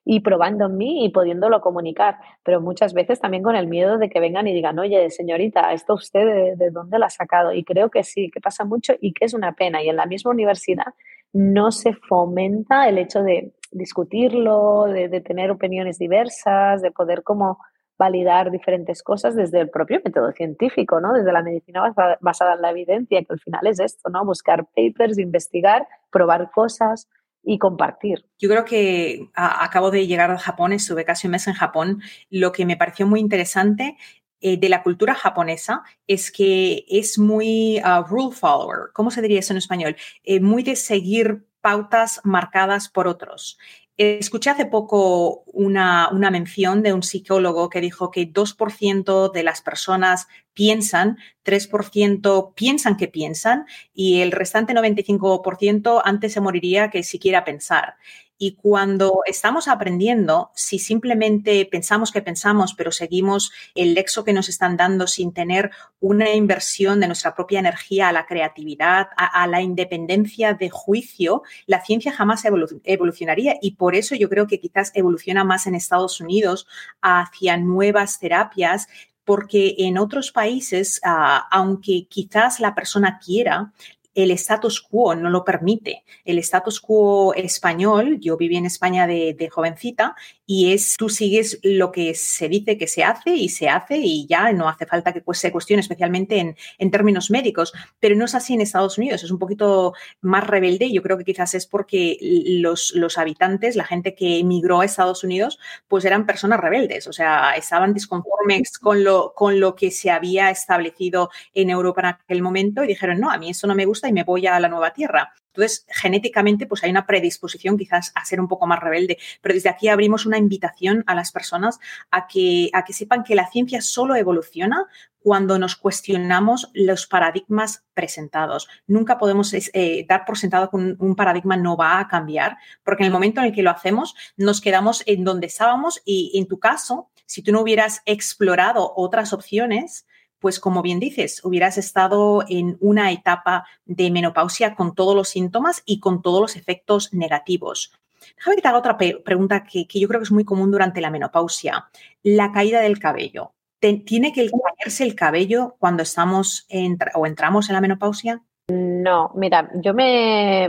y probando en mí y pudiéndolo comunicar, pero muchas veces también con el miedo de que vengan y digan, oye, señorita, ¿esto usted de, de dónde lo ha sacado? Y creo que sí, que pasa mucho y que es una pena. Y en la misma universidad no se fomenta el hecho de discutirlo, de, tener opiniones diversas, de poder como validar diferentes cosas desde el propio método científico, ¿no? Desde la medicina basada, en la evidencia, que al final es esto, ¿no? Buscar papers, investigar, probar cosas y compartir. Yo creo que acabo de llegar a Japón, estuve casi un mes en Japón. Lo que me pareció muy interesante eh, de la cultura japonesa es que es muy uh, rule follower, ¿cómo se diría eso en español? Eh, muy de seguir pautas marcadas por otros. Escuché hace poco una, una, mención de un psicólogo que dijo que 2% de las personas piensan, 3% piensan que piensan y el restante 95% antes se moriría que siquiera pensar. Y cuando estamos aprendiendo, si simplemente pensamos que pensamos, pero seguimos el lexo que nos están dando sin tener una inversión de nuestra propia energía a la creatividad, a, la independencia de juicio, la ciencia jamás evolucionaría. Y por eso yo creo que quizás evoluciona más en Estados Unidos hacia nuevas terapias porque en otros países, ah, aunque quizás la persona quiera, el status quo no lo permite. El status quo español, yo viví en España de, jovencita, y es tú sigues lo que se dice que se hace y se hace y ya no hace falta que se cuestione, especialmente en, términos médicos. Pero no es así en Estados Unidos, es un poquito más rebelde. Yo creo que quizás es porque los, los habitantes, la gente que emigró a Estados Unidos, pues eran personas rebeldes, o sea, estaban disconformes con lo, con lo que se había establecido en Europa en aquel momento y dijeron, no, a mí eso no me gusta y me voy a la nueva tierra. Entonces, genéticamente, pues hay una predisposición quizás a ser un poco más rebelde, pero desde aquí abrimos una invitación a las personas a que, a que sepan que la ciencia solo evoluciona cuando nos cuestionamos los paradigmas presentados. Nunca podemos eh, dar por sentado que un, un, paradigma no va a cambiar, porque en el momento en el que lo hacemos, nos quedamos en donde estábamos y en tu caso, si tú no hubieras explorado otras opciones, pues como bien dices, hubieras estado en una etapa de menopausia con todos los síntomas y con todos los efectos negativos. Déjame que te haga otra pregunta que, yo creo que es muy común durante la menopausia. La caída del cabello. ¿Tiene que caerse el cabello cuando estamos o entramos en la menopausia? No, mira, yo me,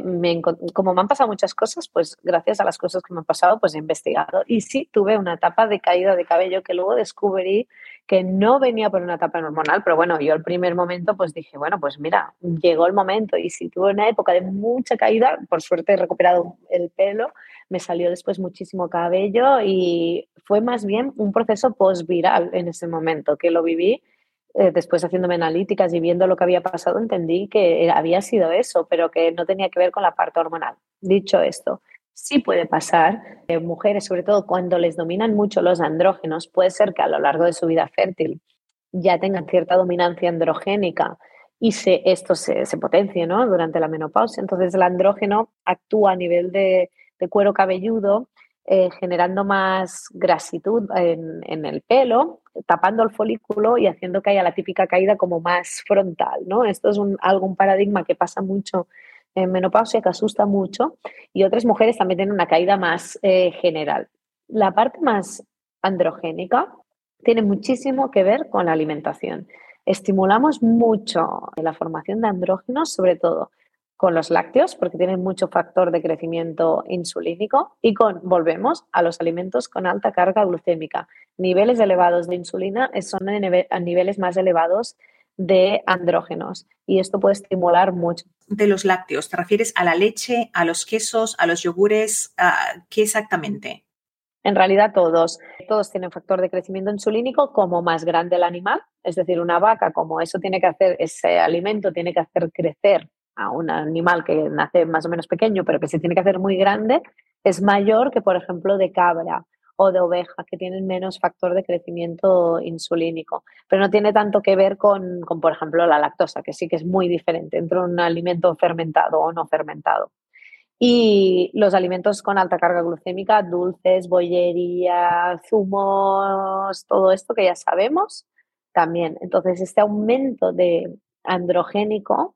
como me han pasado muchas cosas, pues gracias a las cosas que me han pasado, pues he investigado. Y sí, tuve una etapa de caída de cabello que luego descubrí que no venía por una etapa hormonal, pero bueno, yo al primer momento pues dije, bueno, pues mira, llegó el momento y si tuve una época de mucha caída, por suerte he recuperado el pelo, me salió después muchísimo cabello y fue más bien un proceso postviral en ese momento que lo viví eh, después haciéndome analíticas y viendo lo que había pasado, entendí que había sido eso, pero que no tenía que ver con la parte hormonal. Dicho esto, sí puede pasar, en mujeres, sobre todo cuando les dominan mucho los andrógenos, puede ser que a lo largo de su vida fértil ya tengan cierta dominancia androgénica y se, esto se, se potencie ¿no? durante la menopausia. Entonces el andrógeno actúa a nivel de, de cuero cabelludo eh, generando más grasitud en, el pelo, tapando el folículo y haciendo que haya la típica caída como más frontal, ¿no? Esto es un, paradigma que pasa mucho en menopausia, que asusta mucho, y otras mujeres también tienen una caída más eh, general. La parte más androgénica tiene muchísimo que ver con la alimentación. Estimulamos mucho la formación de andrógenos, sobre todo con los lácteos, porque tienen mucho factor de crecimiento insulínico, y con, volvemos a los alimentos con alta carga glucémica. Niveles elevados de insulina son a niveles más elevados de andrógenos y esto puede estimular mucho. De los lácteos, ¿te refieres a la leche, a los quesos, a los yogures? ¿Qué exactamente? En realidad todos, todos tienen factor de crecimiento insulínico como más grande el animal, es decir, una vaca como eso tiene que hacer, ese alimento tiene que hacer crecer a un animal que nace más o menos pequeño, pero que se tiene que hacer muy grande, es mayor que, por ejemplo, de cabra o de oveja, que tienen menos factor de crecimiento insulínico. Pero no tiene tanto que ver con, con, por ejemplo, la lactosa, que sí que es muy diferente entre un alimento fermentado o no fermentado. Y los alimentos con alta carga glucémica, dulces, bollería, zumos, todo esto que ya sabemos, también. Entonces, este aumento de androgénico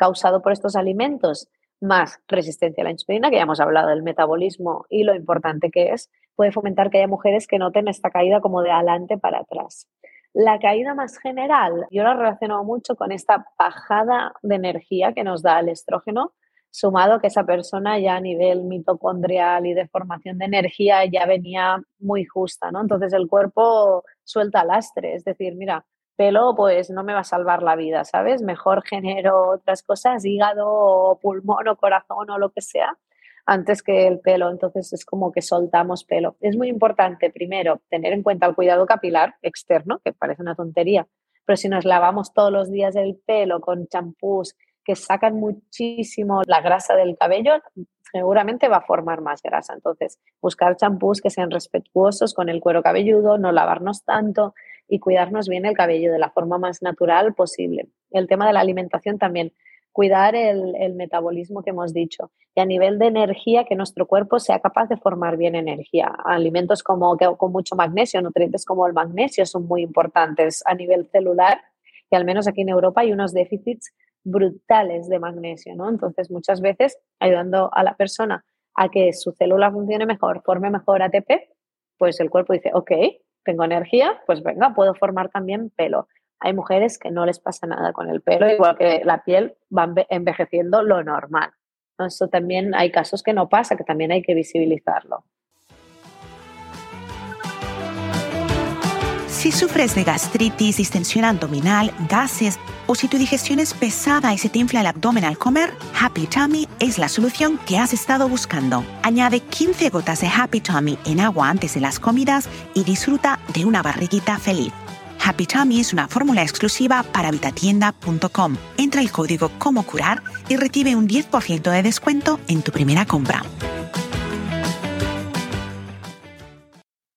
causado por estos alimentos más resistencia a la insulina, que ya hemos hablado del metabolismo y lo importante que es, puede fomentar que haya mujeres que noten esta caída como de adelante para atrás. La caída más general, yo la relaciono mucho con esta bajada de energía que nos da el estrógeno, sumado que esa persona ya a nivel mitocondrial y de formación de energía ya venía muy justa, ¿no? Entonces el cuerpo suelta lastre, es decir, mira, pelo pues no me va a salvar la vida, ¿sabes? Mejor genero otras cosas, hígado o pulmón o corazón o lo que sea, antes que el pelo. Entonces es como que soltamos pelo. Es muy importante, primero, tener en cuenta el cuidado capilar externo, que parece una tontería, pero si nos lavamos todos los días el pelo con champús que sacan muchísimo la grasa del cabello, seguramente va a formar más grasa. Entonces, buscar champús que sean respetuosos con el cuero cabelludo, no lavarnos tanto y cuidarnos bien el cabello de la forma más natural posible. El tema de la alimentación también, cuidar el, el metabolismo que hemos dicho y a nivel de energía que nuestro cuerpo sea capaz de formar bien energía. Alimentos como con mucho magnesio, nutrientes como el magnesio son muy importantes a nivel celular y al menos aquí en Europa hay unos déficits brutales de magnesio, ¿no? Entonces, muchas veces ayudando a la persona a que su célula funcione mejor, forme mejor ATP, pues el cuerpo dice, ok, tengo energía, pues venga, puedo formar también pelo. Hay mujeres que no les pasa nada con el pelo, igual que la piel va envejeciendo lo normal. Eso también hay casos que no pasa, que también hay que visibilizarlo. Si sufres de gastritis, distensión abdominal, gases o si tu digestión es pesada y se te infla el abdomen al comer, Happy Tummy es la solución que has estado buscando. Añade 15 gotas de Happy Tummy en agua antes de las comidas y disfruta de una barriguita feliz. Happy Tummy es una fórmula exclusiva para vitatienda.com. Entra el código Como Curar y recibe un 10% de descuento en tu primera compra.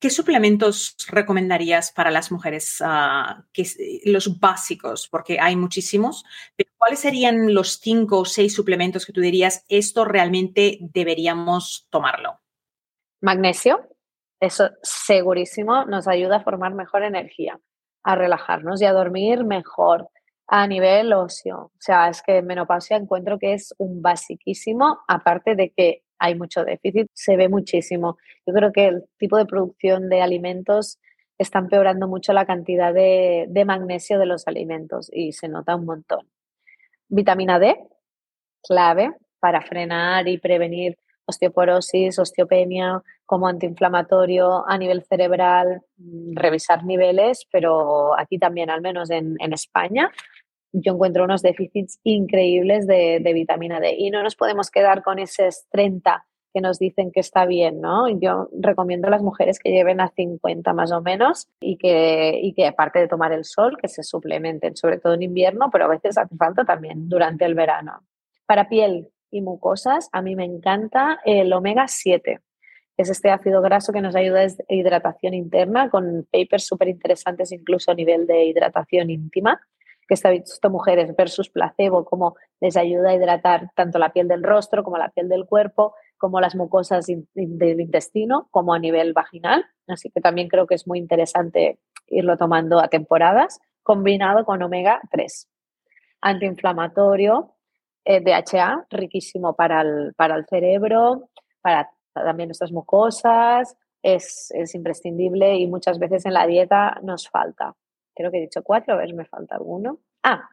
¿Qué suplementos recomendarías para las mujeres? Ah, que, los básicos, porque hay muchísimos, pero ¿cuáles serían los cinco o seis suplementos que tú dirías, esto realmente deberíamos tomarlo? Magnesio, eso segurísimo nos ayuda a formar mejor energía, a relajarnos y a dormir mejor a nivel óseo. O sea, es que menopausia encuentro que es un basiquísimo, aparte de que hay mucho déficit, se ve muchísimo. Yo creo que el tipo de producción de alimentos está empeorando mucho la cantidad de, magnesio de los alimentos y se nota un montón. Vitamina D, clave para frenar y prevenir osteoporosis, osteopenia, como antiinflamatorio a nivel cerebral, mm, revisar niveles, pero aquí también, al menos en, en España, yo encuentro unos déficits increíbles de, vitamina D y no nos podemos quedar con esos 30 que nos dicen que está bien, ¿no? Yo recomiendo a las mujeres que lleven a 50 más o menos y que, y que aparte de tomar el sol, que se suplementen, sobre todo en invierno, pero a veces hace falta también durante el verano. Para piel y mucosas, a mí me encanta el omega 7. Es este ácido graso que nos ayuda a hidratación interna con papers súper interesantes incluso a nivel de hidratación íntima que está visto mujeres versus placebo, cómo les ayuda a hidratar tanto la piel del rostro como la piel del cuerpo, como las mucosas del intestino, como a nivel vaginal. Así que también creo que es muy interesante irlo tomando a temporadas, combinado con omega 3. Antiinflamatorio, eh, DHA, riquísimo para el, para el cerebro, para también nuestras mucosas, es, es imprescindible y muchas veces en la dieta nos falta creo que he dicho cuatro, a ver, me falta alguno. Ah,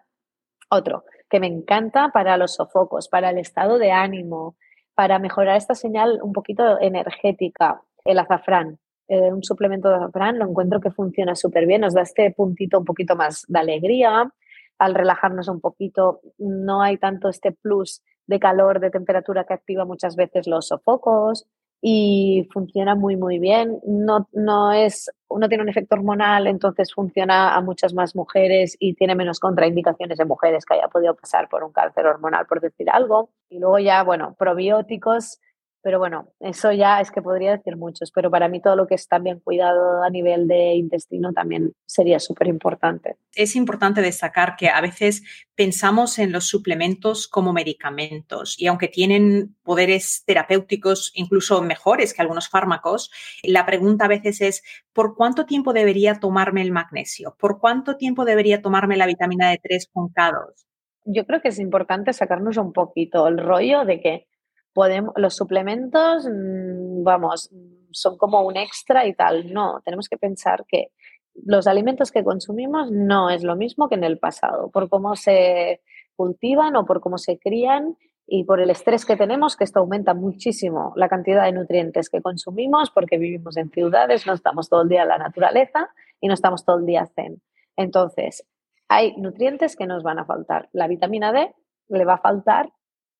otro, que me encanta para los sofocos, para el estado de ánimo, para mejorar esta señal un poquito energética, el azafrán. Eh, un suplemento de azafrán lo encuentro que funciona súper bien, nos da este puntito un poquito más de alegría, al relajarnos un poquito no hay tanto este plus de calor, de temperatura que activa muchas veces los sofocos y funciona muy, muy bien. No, no, es, no tiene un efecto hormonal, entonces funciona a muchas más mujeres y tiene menos contraindicaciones de mujeres que haya podido pasar por un cáncer hormonal, por decir algo. Y luego ya, bueno, probióticos, Pero bueno, eso ya es que podría decir muchos, pero para mí todo lo que está bien cuidado a nivel de intestino también sería súper importante. Es importante destacar que a veces pensamos en los suplementos como medicamentos y aunque tienen poderes terapéuticos incluso mejores que algunos fármacos, la pregunta a veces es, ¿por cuánto tiempo debería tomarme el magnesio? ¿Por cuánto tiempo debería tomarme la vitamina D3 con K2? Yo creo que es importante sacarnos un poquito el rollo de que podemos, los suplementos, mm, vamos, son como un extra y tal. No, tenemos que pensar que los alimentos que consumimos no es lo mismo que en el pasado, por cómo se cultivan o por cómo se crían y por el estrés que tenemos, que esto aumenta muchísimo la cantidad de nutrientes que consumimos porque vivimos en ciudades, no estamos todo el día en la naturaleza y no estamos todo el día zen. Entonces, hay nutrientes que nos van a faltar. La vitamina D le va a faltar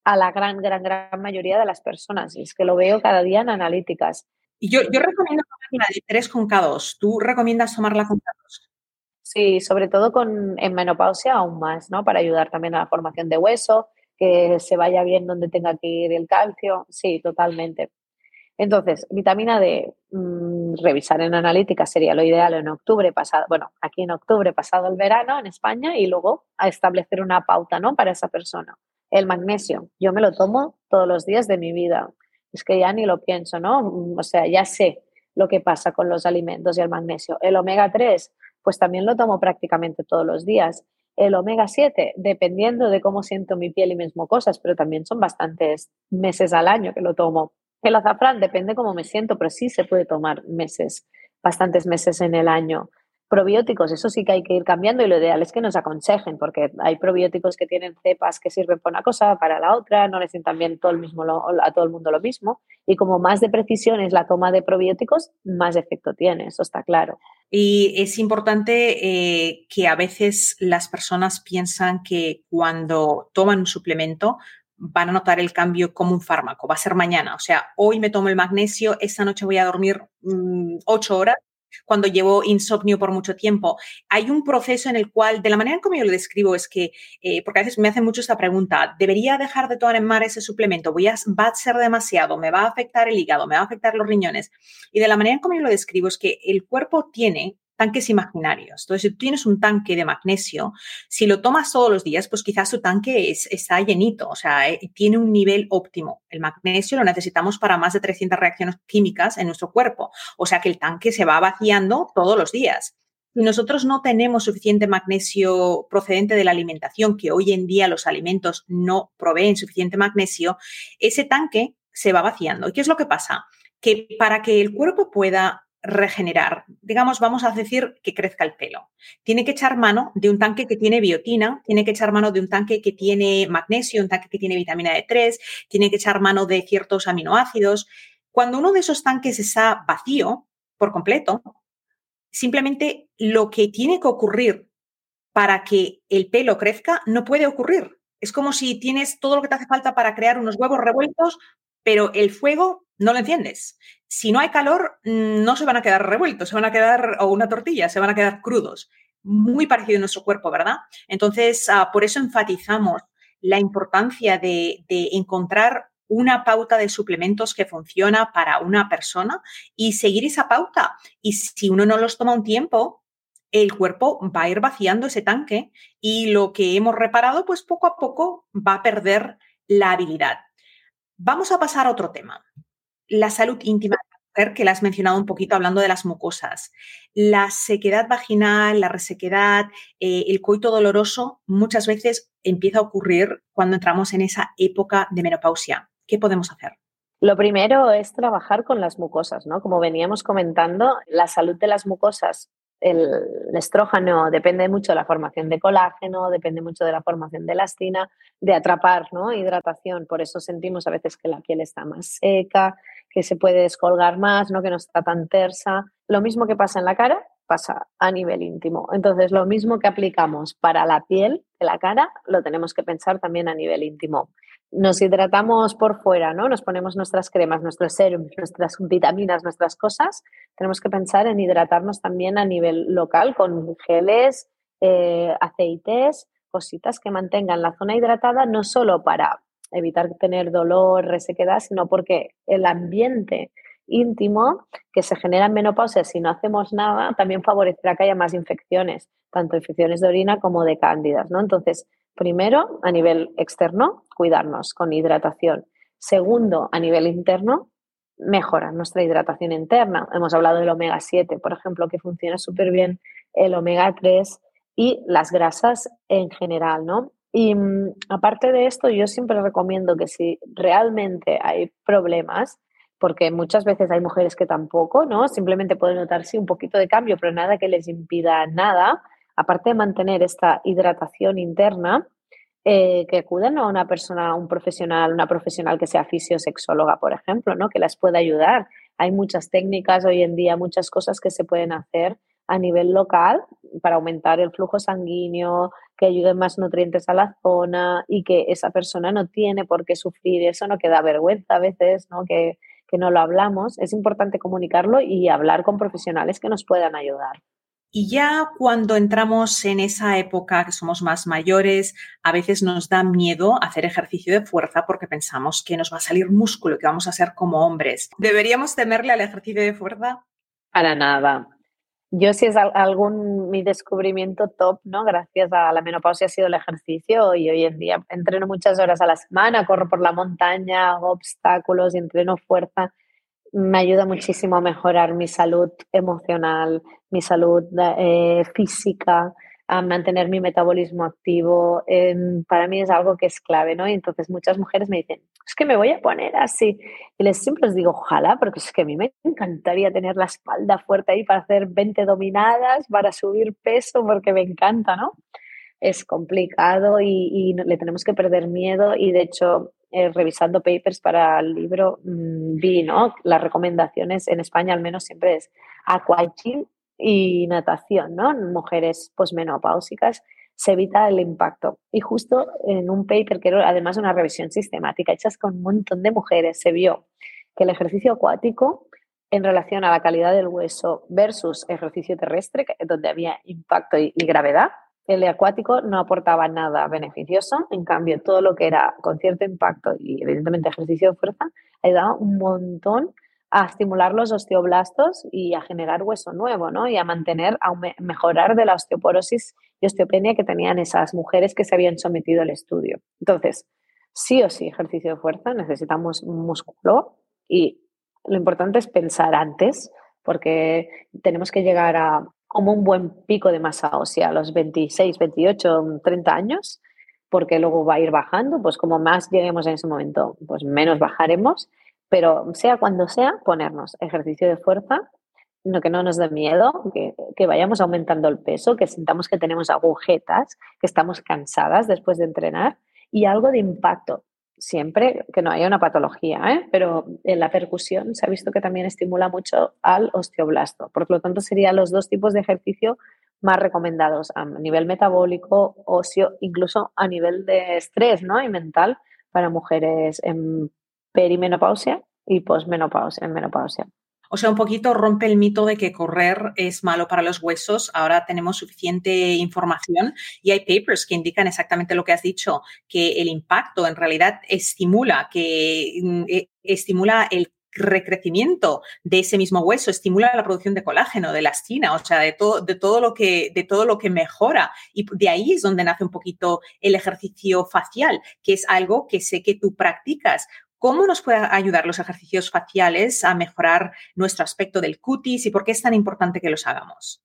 a la gran, gran, gran mayoría de las personas. Y es que lo veo cada día en analíticas. Y yo, yo recomiendo tomar la de 3 con K2. ¿Tú recomiendas tomarla con K2? Sí, sobre todo con, en menopausia aún más, ¿no? Para ayudar también a la formación de hueso, que se vaya bien donde tenga que ir el calcio. Sí, totalmente. Entonces, vitamina D, mm, revisar en analítica sería lo ideal en octubre pasado, bueno, aquí en octubre pasado el verano en España y luego a establecer una pauta, ¿no? Para esa persona. El magnesio, yo me lo tomo todos los días de mi vida. Es que ya ni lo pienso, ¿no? O sea, ya sé lo que pasa con los alimentos y el magnesio. El omega 3, pues también lo tomo prácticamente todos los días. El omega 7, dependiendo de cómo siento mi piel y mis mucosas, pero también son bastantes meses al año que lo tomo. El azafrán depende cómo me siento, pero sí se puede tomar meses, bastantes meses en el año. Probióticos, eso sí que hay que ir cambiando y lo ideal es que nos aconsejen, porque hay probióticos que tienen cepas que sirven para una cosa, para la otra, no les también todo el mismo a todo el mundo lo mismo. Y como más de precisión es la toma de probióticos, más efecto tiene, eso está claro. Y es importante eh, que a veces las personas piensan que cuando toman un suplemento van a notar el cambio como un fármaco, va a ser mañana. O sea, hoy me tomo el magnesio, esta noche voy a dormir mm, ocho horas cuando llevo insomnio por mucho tiempo. Hay un proceso en el cual, de la manera en como yo lo describo, es que, eh, porque a veces me hacen mucho esta pregunta, ¿debería dejar de tomar en mar ese suplemento? Voy ¿Va a ser demasiado? ¿Me va a afectar el hígado? ¿Me va a afectar los riñones? Y de la manera en como yo lo describo es que el cuerpo tiene tanques imaginarios. Entonces, si tú tienes un tanque de magnesio, si lo tomas todos los días, pues quizás tu tanque es, está llenito, o sea, eh, tiene un nivel óptimo. El magnesio lo necesitamos para más de 300 reacciones químicas en nuestro cuerpo, o sea que el tanque se va vaciando todos los días. Si nosotros no tenemos suficiente magnesio procedente de la alimentación, que hoy en día los alimentos no proveen suficiente magnesio, ese tanque se va vaciando. ¿Y qué es lo que pasa? Que para que el cuerpo pueda regenerar. Digamos, vamos a decir que crezca el pelo. Tiene que echar mano de un tanque que tiene biotina, tiene que echar mano de un tanque que tiene magnesio, un tanque que tiene vitamina D3, tiene que echar mano de ciertos aminoácidos. Cuando uno de esos tanques está vacío por completo, simplemente lo que tiene que ocurrir para que el pelo crezca no puede ocurrir. Es como si tienes todo lo que te hace falta para crear unos huevos revueltos, pero el fuego no lo enciendes. Si no hay calor, no se van a quedar revueltos, se van a quedar, o una tortilla, se van a quedar crudos. Muy parecido a nuestro cuerpo, ¿verdad? Entonces, ah, por eso enfatizamos la importancia de, de encontrar una pauta de suplementos que funciona para una persona y seguir esa pauta. Y si uno no los toma un tiempo, el cuerpo va a ir vaciando ese tanque y lo que hemos reparado, pues poco a poco va a perder la habilidad. Vamos a pasar a otro tema. La salud íntima de la mujer, que la has mencionado un poquito hablando de las mucosas. La sequedad vaginal, la resequedad, eh, el coito doloroso, muchas veces empieza a ocurrir cuando entramos en esa época de menopausia. ¿Qué podemos hacer? Lo primero es trabajar con las mucosas, ¿no? Como veníamos comentando, la salud de las mucosas el, estrógeno depende mucho de la formación de colágeno, depende mucho de la formación de elastina, de atrapar ¿no? hidratación. Por eso sentimos a veces que la piel está más seca, que se puede descolgar más, ¿no? que no está tan tersa. Lo mismo que pasa en la cara, pasa a nivel íntimo. Entonces, lo mismo que aplicamos para la piel de la cara, lo tenemos que pensar también a nivel íntimo nos hidratamos por fuera, ¿no? Nos ponemos nuestras cremas, nuestros serums, nuestras vitaminas, nuestras cosas. Tenemos que pensar en hidratarnos también a nivel local con geles, eh, aceites, cositas que mantengan la zona hidratada, no solo para evitar tener dolor, resequedad, sino porque el ambiente íntimo que se genera en menopausia si no hacemos nada también favorecerá que haya más infecciones, tanto infecciones de orina como de cándidas, ¿no? Entonces, primero, a nivel externo, cuidarnos con hidratación. Segundo, a nivel interno, mejorar nuestra hidratación interna. Hemos hablado del omega 7, por ejemplo, que funciona súper bien, el omega 3 y las grasas en general, ¿no? Y mm, aparte de esto, yo siempre recomiendo que si realmente hay problemas, porque muchas veces hay mujeres que tampoco, ¿no? Simplemente pueden notar sí un poquito de cambio, pero nada que les impida nada, aparte de mantener esta hidratación interna, eh, que acuden a una persona, un profesional, una profesional que sea fisiosexóloga, por ejemplo, ¿no? Que las pueda ayudar. Hay muchas técnicas hoy en día, muchas cosas que se pueden hacer a nivel local para aumentar el flujo sanguíneo, que ayuden más nutrientes a la zona y que esa persona no tiene por qué sufrir eso, no queda vergüenza a veces, ¿no? Que, que no lo hablamos. Es importante comunicarlo y hablar con profesionales que nos puedan ayudar. Y ya cuando entramos en esa época que somos más mayores, a veces nos da miedo hacer ejercicio de fuerza porque pensamos que nos va a salir músculo, que vamos a ser como hombres. ¿Deberíamos temerle al ejercicio de fuerza? Para nada. Yo si es algún mi descubrimiento top, ¿no? Gracias a la menopausia ha sido el ejercicio y hoy en día entreno muchas horas a la semana, corro por la montaña, hago obstáculos y entreno fuerza. Me ayuda muchísimo a mejorar mi salud emocional, mi salud eh, física, a mantener mi metabolismo activo. Em, para mí es algo que es clave, ¿no? Y entonces muchas mujeres me dicen, es que me voy a poner así. Y les siempre les digo, ojalá, porque es que a mí me encantaría tener la espalda fuerte ahí para hacer 20 dominadas, para subir peso, porque me encanta, ¿no? Es complicado y, le tenemos que perder miedo y de hecho eh, revisando papers para el libro mm, vi, ¿no? Las recomendaciones en España al menos siempre es aquagym y natación, ¿no? Mujeres posmenopáusicas se evita el impacto. Y justo en un paper que era además una revisión sistemática hecha con un montón de mujeres, se vio que el ejercicio acuático en relación a la calidad del hueso versus ejercicio terrestre, donde había impacto y, y gravedad, el acuático no aportaba nada beneficioso, en cambio todo lo que era con cierto impacto y evidentemente ejercicio de fuerza ayudaba un montón a estimular los osteoblastos y a generar hueso nuevo, ¿no? Y a mantener, a mejorar de la osteoporosis y osteopenia que tenían esas mujeres que se habían sometido al estudio. Entonces, sí o sí, ejercicio de fuerza, necesitamos músculo y lo importante es pensar antes, porque tenemos que llegar a como un buen pico de masa ósea a los 26, 28, 30 años, porque luego va a ir bajando, pues como más lleguemos en ese momento, pues menos bajaremos pero sea cuando sea, ponernos ejercicio de fuerza, no, que no nos dé miedo, que, que, vayamos aumentando el peso, que sintamos que tenemos agujetas, que estamos cansadas después de entrenar y algo de impacto. Siempre que no haya una patología, ¿eh? pero en la percusión se ha visto que también estimula mucho al osteoblasto. Por lo tanto, serían los dos tipos de ejercicio más recomendados a nivel metabólico, óseo, incluso a nivel de estrés ¿no? y mental para mujeres en perimenopausia y posmenopausia, en menopausia. O sea, un poquito rompe el mito de que correr es malo para los huesos. Ahora tenemos suficiente información y hay papers que indican exactamente lo que has dicho, que el impacto en realidad estimula, que mm, e, estimula el recrecimiento de ese mismo hueso, estimula la producción de colágeno, de elastina, o sea, de todo, de todo lo que, de todo lo que mejora. Y de ahí es donde nace un poquito el ejercicio facial, que es algo que sé que tú practicas. ¿Cómo nos pueden ayudar los ejercicios faciales a mejorar nuestro aspecto del cutis y por qué es tan importante que los hagamos?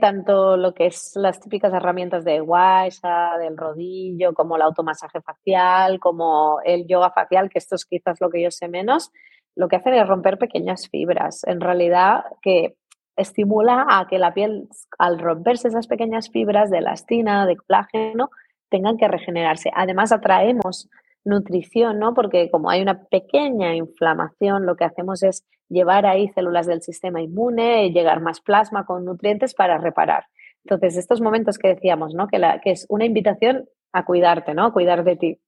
Tanto lo que es las típicas herramientas de guaysa, del rodillo, como el automasaje facial, como el yoga facial, que esto es quizás lo que yo sé menos, lo que hacen es romper pequeñas fibras. En realidad, que estimula a que la piel, al romperse esas pequeñas fibras de elastina, de colágeno, tengan que regenerarse. Además, atraemos nutrición, ¿no? Porque como hay una pequeña inflamación, lo que hacemos es llevar ahí células del sistema inmune, y llegar más plasma con nutrientes para reparar. Entonces, estos momentos que decíamos, ¿no? Que, la, que es una invitación a cuidarte, ¿no? A cuidar de ti.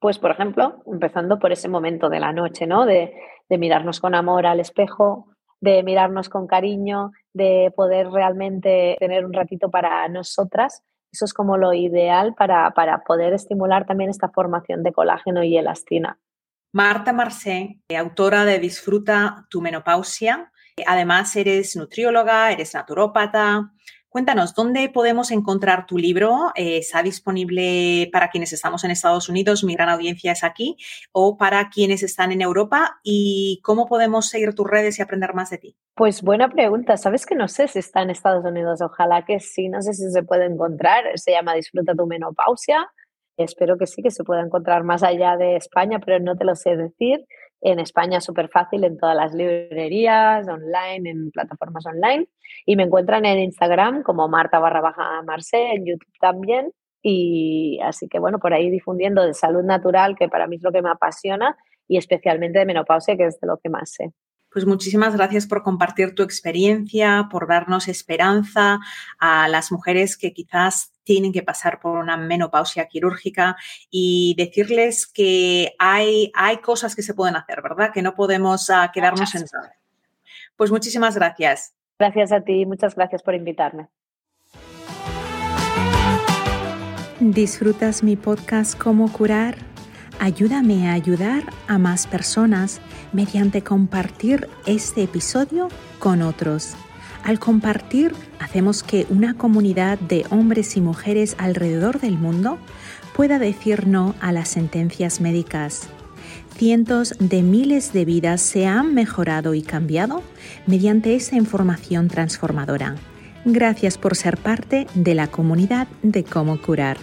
Pues, por ejemplo, empezando por ese momento de la noche, ¿no? De, de mirarnos con amor al espejo, de mirarnos con cariño, de poder realmente tener un ratito para nosotras Eso es como lo ideal para, para poder estimular también esta formación de colágeno y elastina. Marta Marcé, autora de Disfruta tu menopausia. Además, eres nutrióloga, eres naturópata, Cuéntanos, ¿dónde podemos encontrar tu libro? Eh, ¿Está disponible para quienes estamos en Estados Unidos? Mi gran audiencia es aquí. ¿O para quienes están en Europa? ¿Y cómo podemos seguir tus redes y aprender más de ti? Pues buena pregunta. Sabes que no sé si está en Estados Unidos. Ojalá que sí. No sé si se puede encontrar. Se llama Disfruta tu menopausia. Espero que sí, que se pueda encontrar más allá de España, pero no te lo sé decir. En España súper fácil en todas las librerías, online, en plataformas online. Y me encuentran en Instagram como Marta barra baja Marce, en YouTube también. Y así que bueno, por ahí difundiendo de salud natural, que para mí es lo que me apasiona, y especialmente de menopausia, que es de lo que más sé. Pues muchísimas gracias por compartir tu experiencia, por darnos esperanza a las mujeres que quizás tienen que pasar por una menopausia quirúrgica y decirles que hay, hay cosas que se pueden hacer, ¿verdad? Que no podemos uh, quedarnos en Pues muchísimas gracias. Gracias a ti, muchas gracias por invitarme. ¿Disfrutas mi podcast Cómo curar? Ayúdame a ayudar a más personas mediante compartir este episodio con otros. Al compartir, hacemos que una comunidad de hombres y mujeres alrededor del mundo pueda decir no a las sentencias médicas. Cientos de miles de vidas se han mejorado y cambiado mediante esa información transformadora. Gracias por ser parte de la comunidad de cómo curar.